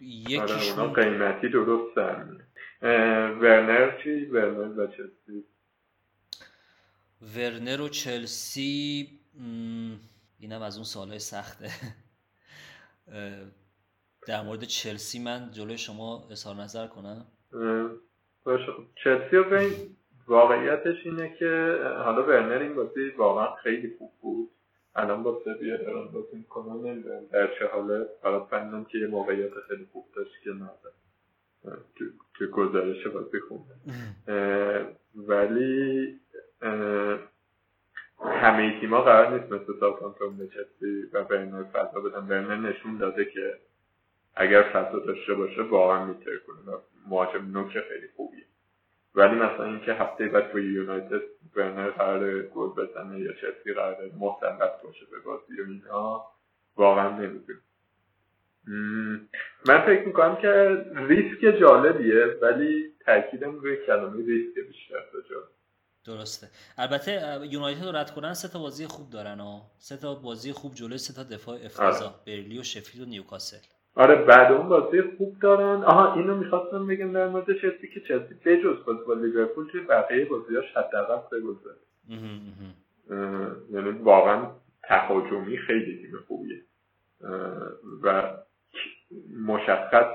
یکیشون آره قیمتی درست ورنر چی؟ ورنر و چلسی؟ ورنر و چلسی اینم از اون سالهای سخته. در مورد چلسی من جلوی شما اظهار نظر کنم. باشه. چلسی رو واقعیتش اینه که حالا ورنر این بازی واقعا خیلی خوب بود. الان با سبیه دارن بازی می‌کنن نمی‌دونم. در چه حاله؟ فقط فهمیدم که یه موقعیت خیلی خوب داشت که نداره که گزارش بازی خونده ولی همه تیما قرار نیست مثل ساوثهامپتون به چلسی و برنر فضا بدن. برنر نشون داده که اگر فضا داشته باشه واقعا میتر کنه و مهاجم نوک خیلی خوبیه. ولی مثلا اینکه هفته بعد با یونایتد برنر قرار گل بزنه یا چلسی قرار مسلط باشه به بازی و اینا واقعا نمی‌دونم. من فکر می‌کنم که ریسک جالبیه ولی تاکیدم روی کلمه ریسک بیشتر جا. درسته. البته یونایتد رو رد کنن سه تا بازی خوب دارن ها. سه تا بازی خوب جلوی سه تا دفاع افتضاح. آره. برلی و شفیل و نیوکاسل. آره بعد اون بازی خوب دارن. آها اینو می‌خواستم بگم در مورد چلسی که چلسی بجز بازی با لیورپول توی بقیه بازیاش حداقل سه گل یعنی واقعا تهاجمی خیلی تیم خوبیه. و مشخص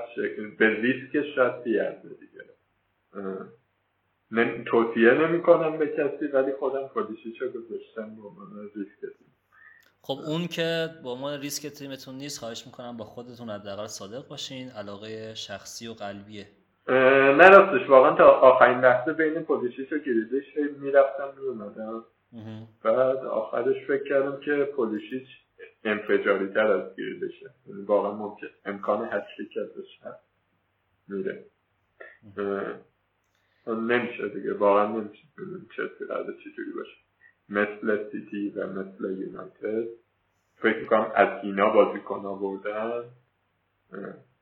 به ریسکش شاید بیارزه دیگه. توصیه نمی کنم به کسی ولی خودم پولیشیچو گذاشتم به عنوان ریسک. خب اون که با عنوان ریسک تیمتون نیست خواهش می‌کنم با خودتون حداقل صادق باشین علاقه شخصی و قلبیه. نه راستش واقعا تا آخرین لحظه بین پولیشیچ و گریزش می‌رفتم میومدم بعد آخرش فکر کردم که پولیشیچ انفجاری تر از گریزشه. یعنی واقعا ممکن امکان هتریک ازش هست میره. نمیشه دیگه واقعا نمیشه چجوری باشه. مثل سیتی و مثل یونایتد. فکر می‌کنم از اینا بازیکن آوردن.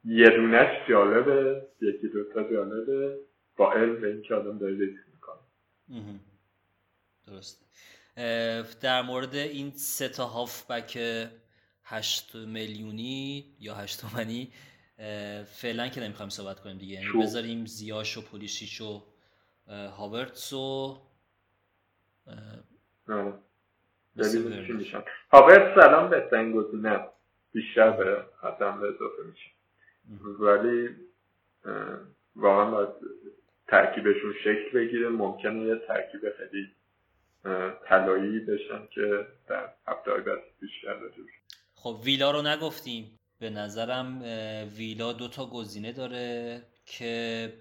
یه دونش جالبه یکی دوتا جالبه. با علم به اینکه آدم داره ریسک می‌کنه. درست. در مورد این سه تا هافبک هشت میلیونی یا هشت تومنی فعلا که نمی‌خوایم صحبت کنیم دیگه. یعنی بذاریم زیاش و پولیشیش و هاورتس و چی میشن هاورتس الان بهترین گزینه بیشتر به حتم به اضافه میشه. ولی واقعا باید ترکیبشون شکل بگیره. ممکنه یه ترکیب خیلی طلایی بشن که در هفته های بعد بیشتر خب ویلا رو نگفتیم. به نظرم ویلا دو تا گزینه داره که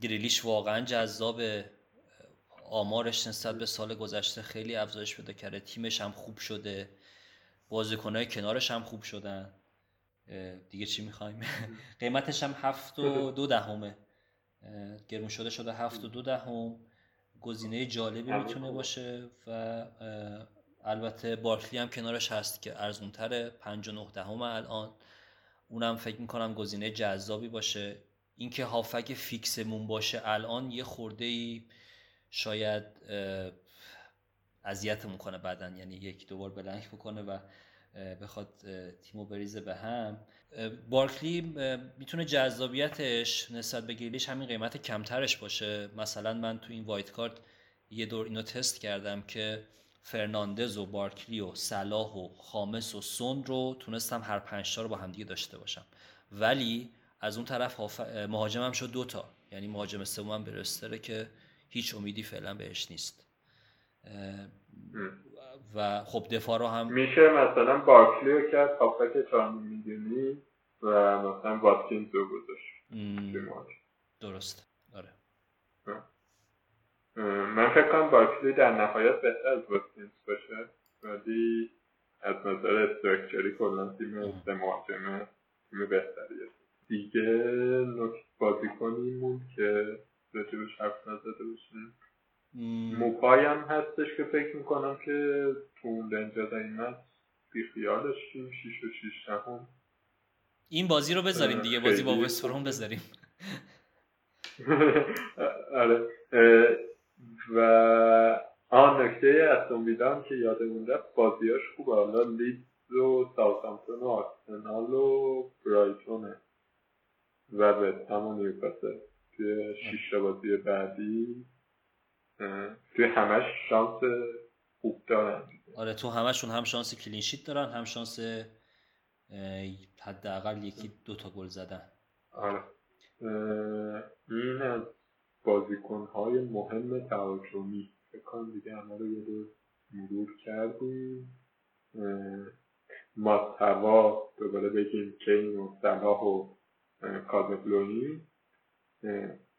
گریلیش واقعا جذابه. آمارش نسبت به سال گذشته خیلی افزایش پیدا کرده. تیمش هم خوب شده. بازیکنهای کنارش هم خوب شدن. دیگه چی می‌خوایم؟ [laughs] قیمتش هم هفت و دو دهمه. گرون شده شده هفت و دو دهم. گزینه جالبی می‌تونه باشه و البته بارکلی هم کنارش هست که ارزونتره. پنج و نه دهم الان. اونم فکر می‌کنم گزینه جذابی باشه. اینکه هافک فیکسمون باشه الان یه خورده ای شاید اذیتمون کنه بعدا یعنی یک دوبار بلنک بکنه و بخواد تیمو بریزه به هم. بارکلی می‌تونه جذابیتش نسبت به گریلیش همین قیمت کمترش باشه. مثلا من تو این wild card یه دور اینو تست کردم که فرناندز و بارکلی و صلاح و خامس و سون رو تونستم هر پنج رو با همدیگه داشته باشم. ولی از اون طرف مهاجمم شد دوتا یعنی مهاجم سومم بروستره که هیچ امیدی فعلا بهش نیست. و خب دفاع رو هم میشه مثلا بارکلی رو کرد هافک چهار میلیونی و مثلا واتکینز رو گذاشت. درست. آره. من فکر کنم بارکلی در نهایت بهتر از واتکینز باشه ولی از نظر استرکچری کلا تیم سه مهاجمه تیم بهتریه. دیگه نکت بازی کنیم که راجبش حرف نزده باشیم موپای هم هستش که فکر می‌کنم که تو اون دنجا قیمت بیخیالش شیم شیش و شیش هم این بازی رو بذاریم دیگه بازی با وستفروم بذاریم. [laughs] آره. و آن نکته استون ویلا که یادمون رفت بازیاش خوبه. حالا لیدز و ساوثهامپتون و آرسنال و برایتونه و به همون نیوکاسل. توی شیش بازی بعدی توی همش شانس خوب دارن آره تو همشون هم شانس کلینشیت دارن هم شانس حداقل یکی دو تا گل زدن. آره. این از بازیکنهای مهم تهاجمی. فکر دیگه همه رو یه مرور کردیم. ماتوا دوباره بگیم کین و صلاح و کازبلونی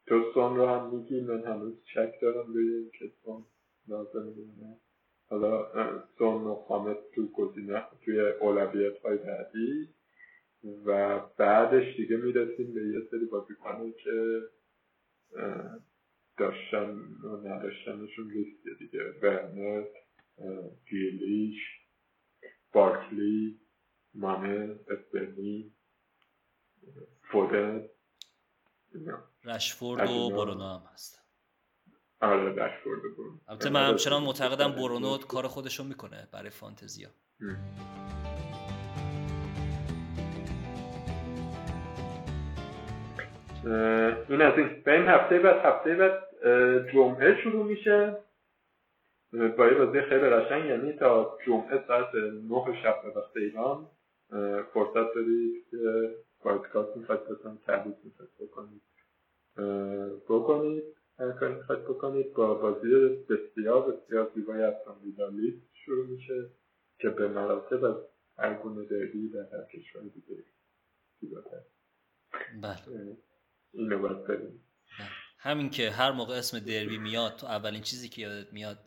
تو سون رو هم میگی من هنوز چک دارم روی اینکه سون لازم میمونه حالا سون و خامت تو گزینه توی اولویت های بعدی. و بعدش دیگه می‌رسیم به یه سری بازیکنی که داشتن و نداشتنشون لیسته دیگه. ورنر گیلیش بارکلی مانه اسپرنی فودن رشفورد و برونو هم هستن آره رشفورد و برونو. البته من آره، همچنان معتقدم برونو. کار خودشو می‌کنه برای فانتزیا. این از این. بریم هفته بعد هفته بعد جمعه شروع میشه. با یه بازی خیلی قشنگ یعنی تا جمعه ساعت 9 شب به وقت ایران. فرصت دارید که پادکست می‌خواید بسن تحبیت می‌خواید بکنید بکنید هر کاری می‌خواید بکنید. با بازی بسیار بسیار زیبای استون ویلا شروع میشه که به مراتب از هر گونه دربی در هر کشور دیگه زیباتر. بله. اینو باید بریم همین که هر موقع اسم دربی میاد تو اولین چیزی که یادت میاد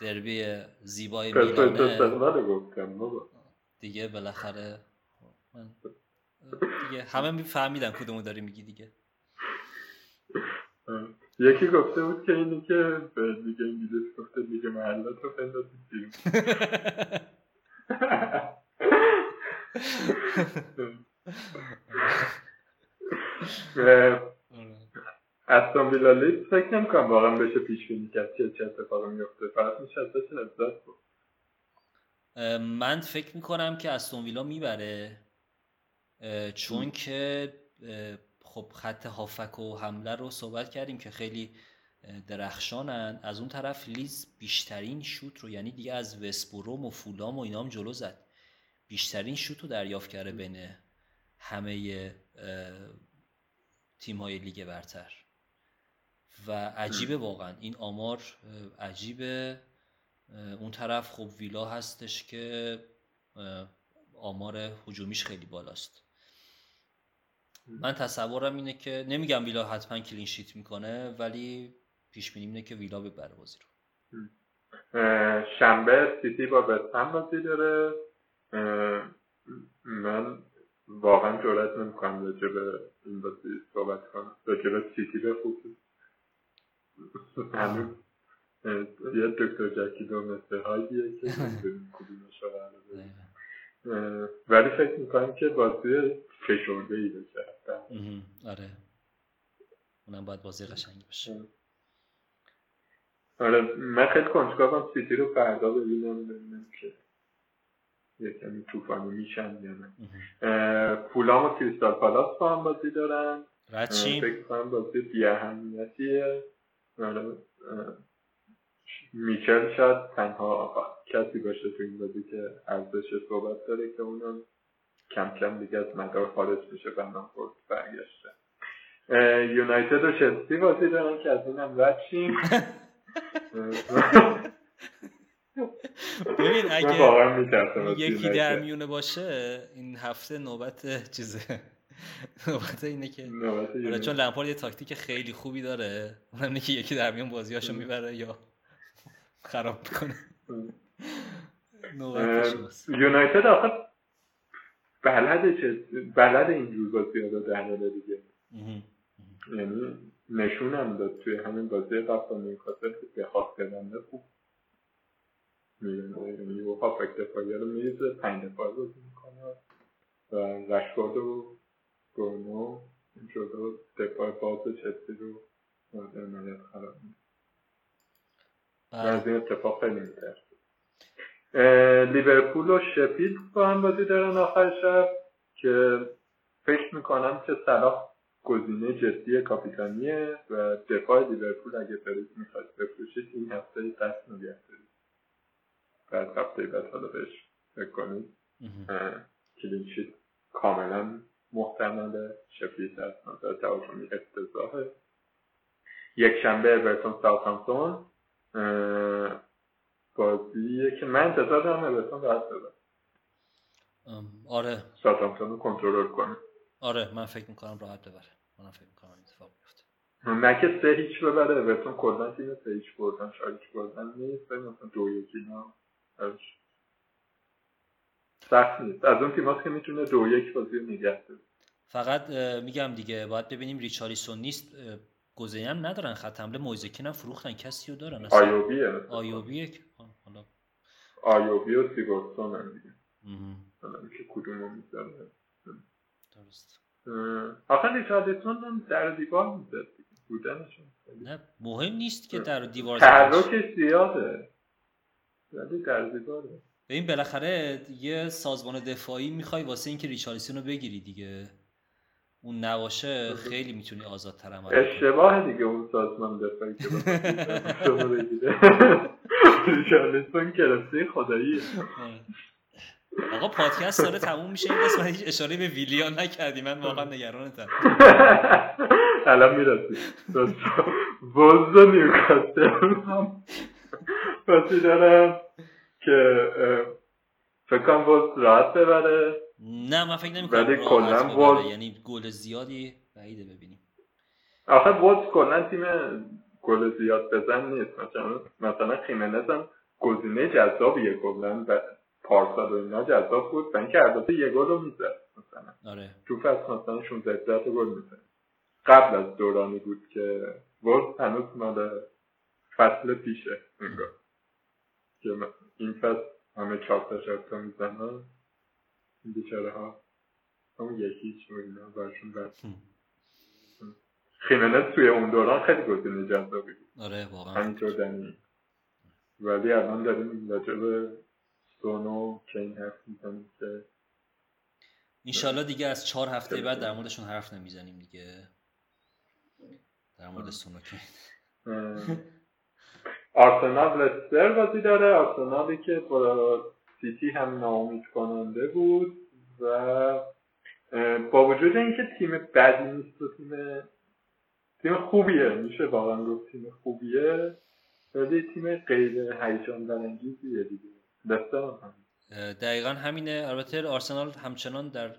دربی زیبای میلانه دیگه بالاخره من دیگه همه میفهمیدن کدومو داری میگی دیگه. یکی گفته بود که اینی که به دیگه انگلیس گفته دیگه محلات رو بندازید بیرون استون ویلا لیدز فکر نمی‌کنم واقعا بشه پیش بینی کرد که چه اتفاقی میفته فقط میشه ازش لذت بود من فکر می‌کنم که استون ویلا می‌بره چون که خب خط هافک و حمله رو صحبت کردیم که خیلی درخشانن. از اون طرف لیز بیشترین شوت رو یعنی دیگه از وسبروم و فولام و اینام جلو زد. بیشترین شوت رو دریافت کرده بین همه تیم های لیگ برتر. و عجیبه واقعا. این آمار عجیبه. اون طرف خب ویلا هستش که آمار حجومیش خیلی بالاست. من تصورم اینه که نمیگم ویلا حتما کلین شیت می‌کنه ولی پیش بینی اینه که ویلا ببره بازی رو. شنبه سیتی با بستن بازی داره. من واقعا جرات نمی‌کنم راجع به این بازی صحبت کنم. راجع به سیتی به هنوز یه دکتر جکی دو مثل هاییه که [laughs] کدومش رو ولی فکر می‌کنم که بازی فشرده ای بشه آره. اونم باید بازی قشنگی باشه. آره من خیلی کنجکاوم سیتی رو فردا ببینم ببینم که یه کمی طوفانی میشن یا نه. پولام و کریستال پالاس با هم بازی دارن. ردشیم فکر کنم بازی بی اهمیتیه آره میچل شاید تنها کسی باشه تو این بازی که ارزش صحبت داره که اونم کم کم دیگه از مدار خارج میشه بنانفورد برگشته. یونایتد و چلسی بازی دارن که از اینم رد شیم. [laughs] ببین اگه یکی در میونه باشه این هفته نوبت چیزه؟ [laughs] نوبت اینه که آره چون لمپارد یه تاکتیک خیلی خوبی داره. اونم اینه که یکی در میون بازیاشو می‌بره یا خراب می‌کنه. یونایتد آخه بلد چه بلد اینجور بازی ها در دیگه. یعنی نشونم داد توی همین بازی قبل با نیوکاسل که به خاص کردنده خوب. میرونه یعنی و هافک دفاعی رو میریزه پنج دفاع بازی می‌کنه و رشگارد و برونو جلو دفاع باز چلسی رو مورد عملیت خراب می‌کنه. از این اتفاق خیلی میترسه. لیورپول و شپیل با هم بازی دارن آخر شب که فکر می‌کنم که صلاح گزینه جدی کاپیتانیه و دفاع لیورپول اگه فرید می‌خواید بفروشید این هفته دست نگه دارید بعد هفته بعد حالا بهش فکر کنید. clean sheet کاملا محتمله. شفیلد از نظر تهاجمی افتضاحه. یک شنبه اورتون ساوثهامپتون. بازیه که من انتظار دارم اورتون راحت ببره آره. ساوثهامپتون رو کنترل کنه. آره من فکر می‌کنم راحت ببره. من فکر می‌کنم اتفاق بیفته. نه که سه هیچ ببره اورتون کلا تیم سه هیچ بردن شاید هیچ بردن نیست. مثلا دو یکی نه سخت نیست. از اون تیماست که می‌تونه دو یک بازی نگه داره. فقط میگم دیگه باید ببینیم ریچاریسون نیست گزینه هم ندارن خط حمله مویزکین هم فروختن کسی رو دارن آیوبیه آیوبیه حالا. آیوبی و سیگورسون هم دیگه حالا میشه کدوم رو می‌ذاره درست. آخه ریچاریسون هم در دیوار می‌زد بودنشون نه مهم نیست که در دیوار تحرکش زیاده. ولی در دیواره. این بالاخره یه سازمان دفاعی می‌خوای واسه اینکه ریچارلیسون رو بگیری دیگه. اون نباشه خیلی می‌تونی آزادتر عمل اشتباه دیگه اون سازمان دفاعی که شما بگیره ریچارلسون کرسی خدایی. آقا پادکست داره تموم میشه. این قسمت هیچ اشاره به ویلیان نکردی. من واقعا نگرانتم. الان می‌رسی. وز نیوکاسل. هم پسی دارم که فکر کنم وز راحت ببره. نه من فکر نمی ولی کلاً ببره. یعنی گل زیادی بعیده ببینیم. آخه وز کلا تیم گل زیاد بزن نیست. مثلا مثلا خیمنز هم گزینه جذابیه کلا و پارسال و اینا جذاب بود و اینکه البته یه گل رو می‌زد مثلا. آره. تو فصل مثلا 16 17 تا گل می‌زد. قبل از دورانی بود که وولز هنوز مال فصل پیشه انگار. که این فصل همه چهار تا می‌زنن. این بیچاره ها همون یکیچ و اینا برشون بد. هم. خیمنز توی اون دوران خیلی گزینه جذابی بود. آره واقعا. همینطور دنی. ولی الان داریم راجع به سونو کین حرف می‌زنیم که انشالله دیگه از چهار هفته بعد در موردشون حرف نمی‌زنیم دیگه. در مورد سونوکی اه، آرسنال لستر بازی داره. آرسنالی که با سیتی هم ناامید کننده بود و با وجود اینکه تیم بدی نیست و تیم تیم خوبیه میشه واقعا گفت تیم خوبیه ولی تیم غیر هیجان برانگیزیه دیگه. لستر هم. دقیقا همینه. البته آرسنال همچنان در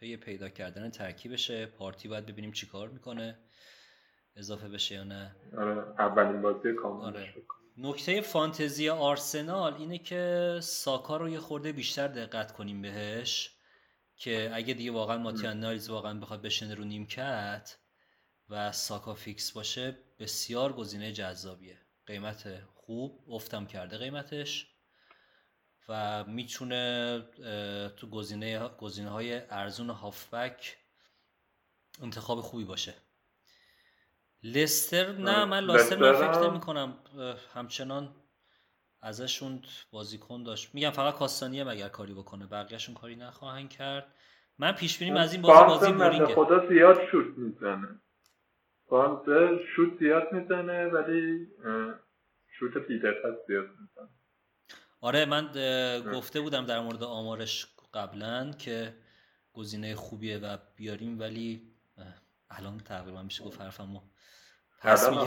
پی پیدا کردن ترکیبشه. پارتی باید ببینیم چیکار می‌کنه. اضافه بشه یا نه. آره اولین بازی کاملش آره. نکته فانتزی آرسنال اینه که ساکا رو یه خورده بیشتر دقت کنیم بهش که اگه دیگه واقعا ماتیان ناریز واقعا بخواد بشینه رو نیمکت و ساکا فیکس باشه بسیار گزینه جذابیه. قیمت خوب افتم کرده قیمتش و می‌تونه تو گزینه گزینه های ارزون هافبک انتخاب خوبی باشه. لستر؟ نه من لستر من فکر نمی کنم همچنان ازشون بازیکن داشت. میگم فقط کاستانی هم اگر کاری بکنه. بقیهشون کاری نخواهند کرد. من پیش بینیم از این بازی بازی بورینگه خدا زیاد شوت می‌زنه؟ بارنز شوت زیاد می‌زنه ولی شوت بیدقت زیاد می‌زنه. آره من گفته بودم در مورد آمارش قبلا که گزینه خوبیه و بیاریم ولی الان تقریبا میشه گفت حرفمو الان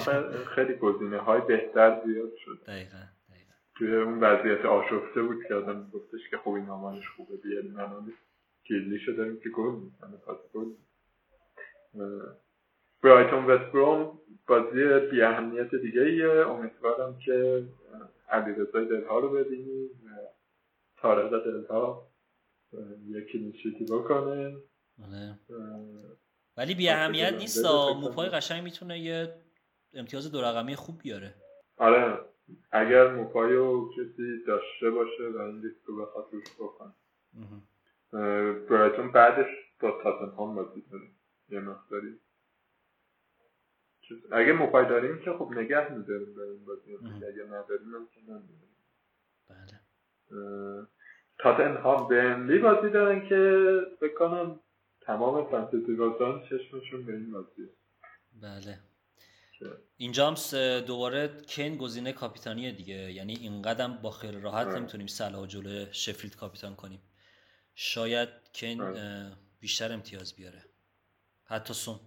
خیلی گزینه های بهتر زیاد شد دقیقا دقیقا. توی اون وضعیت آشفته بود که آدم گفتش که خب این آمارش خوبه بیاریم الان کیلی شده که گل می‌زنه پاس گل برایتون وست بروم بازی بی اهمیت دیگه ایه امیدوارم که علی رضای دلها رو ببینیم و تارق دلها یکی نیشیتی بکنه. آره. ولی بی اهمیت نیست موپای. قشنگ می‌تونه یه امتیاز دو رقمی خوب بیاره. آره. اگر موپایو کسی داشته باشه و این لیست رو بخواد روش بکنه برایتون بعدش با تاتنهام بازی داره یه مقداری. اگه موپای داریم که خب نگه میداریم به این بازی. اگه نداریم هم که نمیداریم بله. تاتنهام بنلی بازی دارن که فکر کنم تمام فانتزی بازان چشمشون به این بازی بله. اینجا هم دوباره کین گزینه کاپیتانیه دیگه. یعنی این قدم با خیلی راحت آره. نمی‌تونیم صلاح جلو شفیلد کاپیتان کنیم. شاید کین آره. بیشتر امتیاز بیاره. حتی سون.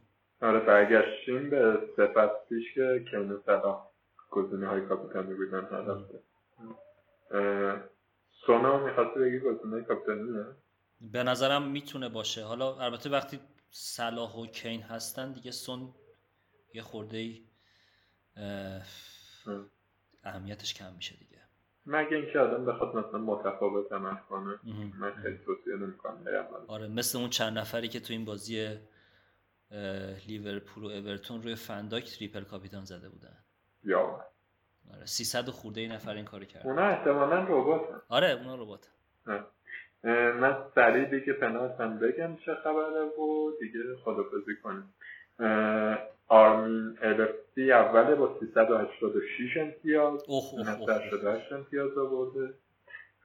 آره برگشتیم به صفت پیش که کین و صلاح گزینه های کاپیتانی بودن هر هفته. سونا می‌خواستی بگی گزینه کاپیتانیه؟ به نظرم می‌تونه باشه. حالا البته وقتی صلاح و کین هستن دیگه سون یه خورده ای اه. اهمیتش کم میشه دیگه. مگه اینکه آدم بخواد مثلا متفاوت عمل کنه. من خیلی توصیه نمی‌کنم آره مثل اون چند نفری که تو این بازی لیورپول و اورتون روی فنداک تریپل کاپیتان زده بودن. یا. آره 300 و خورده ای نفر این کارو کرد اونا احتمالا ربات آره اونا ربات. من سریع دیگه پنالت هم بگم چه خبره و دیگه خدافزی کنیم. آرمین الفتی اوله با 386 امتیاز اوه اوه اوه. 88 امتیاز آورده.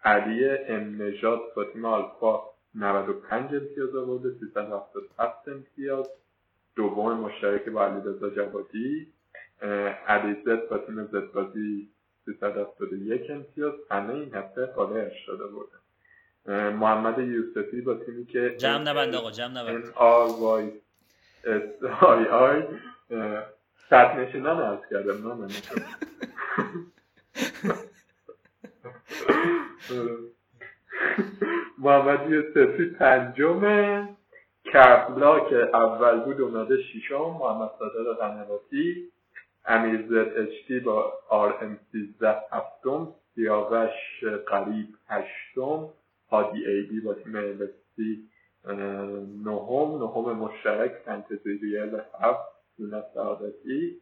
علی ام نژاد با تیم آلفا 95 امتیاز آورده 377 امتیاز. دوم مشترک با علیرضا جوادی علیزت با تیم زدبازی 371 امتیاز. همه این هفته قاله شده بوده محمد یوسفی با تیمی که جمع نبند آقا جمع نبند. آی آی صد نشینان از کردم نام محمد یوسفی پنجمه کربلا که اول بود اومده شیشم محمد صادق قنواتی امیر زد اشتی با آر ام سیزده هفتم سیاوش قریب هشتم هادی ایدی با تیم الستی نهم نهم مشترک فنتزی ریال هفت سینا سعادتی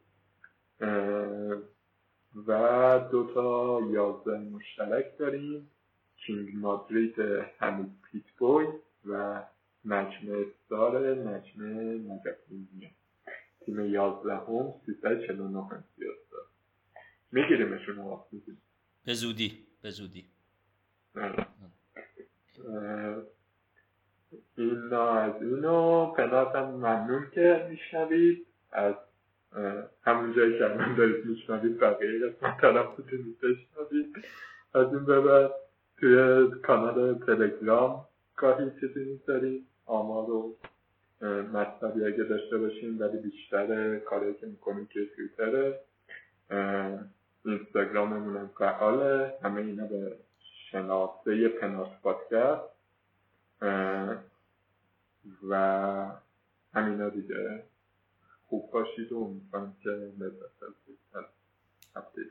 و دو تا یازده مشترک داریم. کینگ مادرید حمید پیتبوی و نجم استار نجم نجفیزیه تیم یازده هم سیزده چلو نه امتیاز دار میگیریمشون آقا به زودی به زودی. اینا از اینو پنات هم ممنون که میشنوید. از همون جایی که من دارید میشنوید بقیه قسمت هم بتونید بشنوید. از این ببر توی کانال تلگرام گاهی چیزی می‌ذاریم آمار و مطلبی اگه داشته باشیم ولی بیشتر کاری که می‌کنیم که تویتره اینستاگراممون هم فعاله. همه اینا به شناسه پناس پادکست و همینا دیگه خوب باشید و امیدوارم که لذت از هفته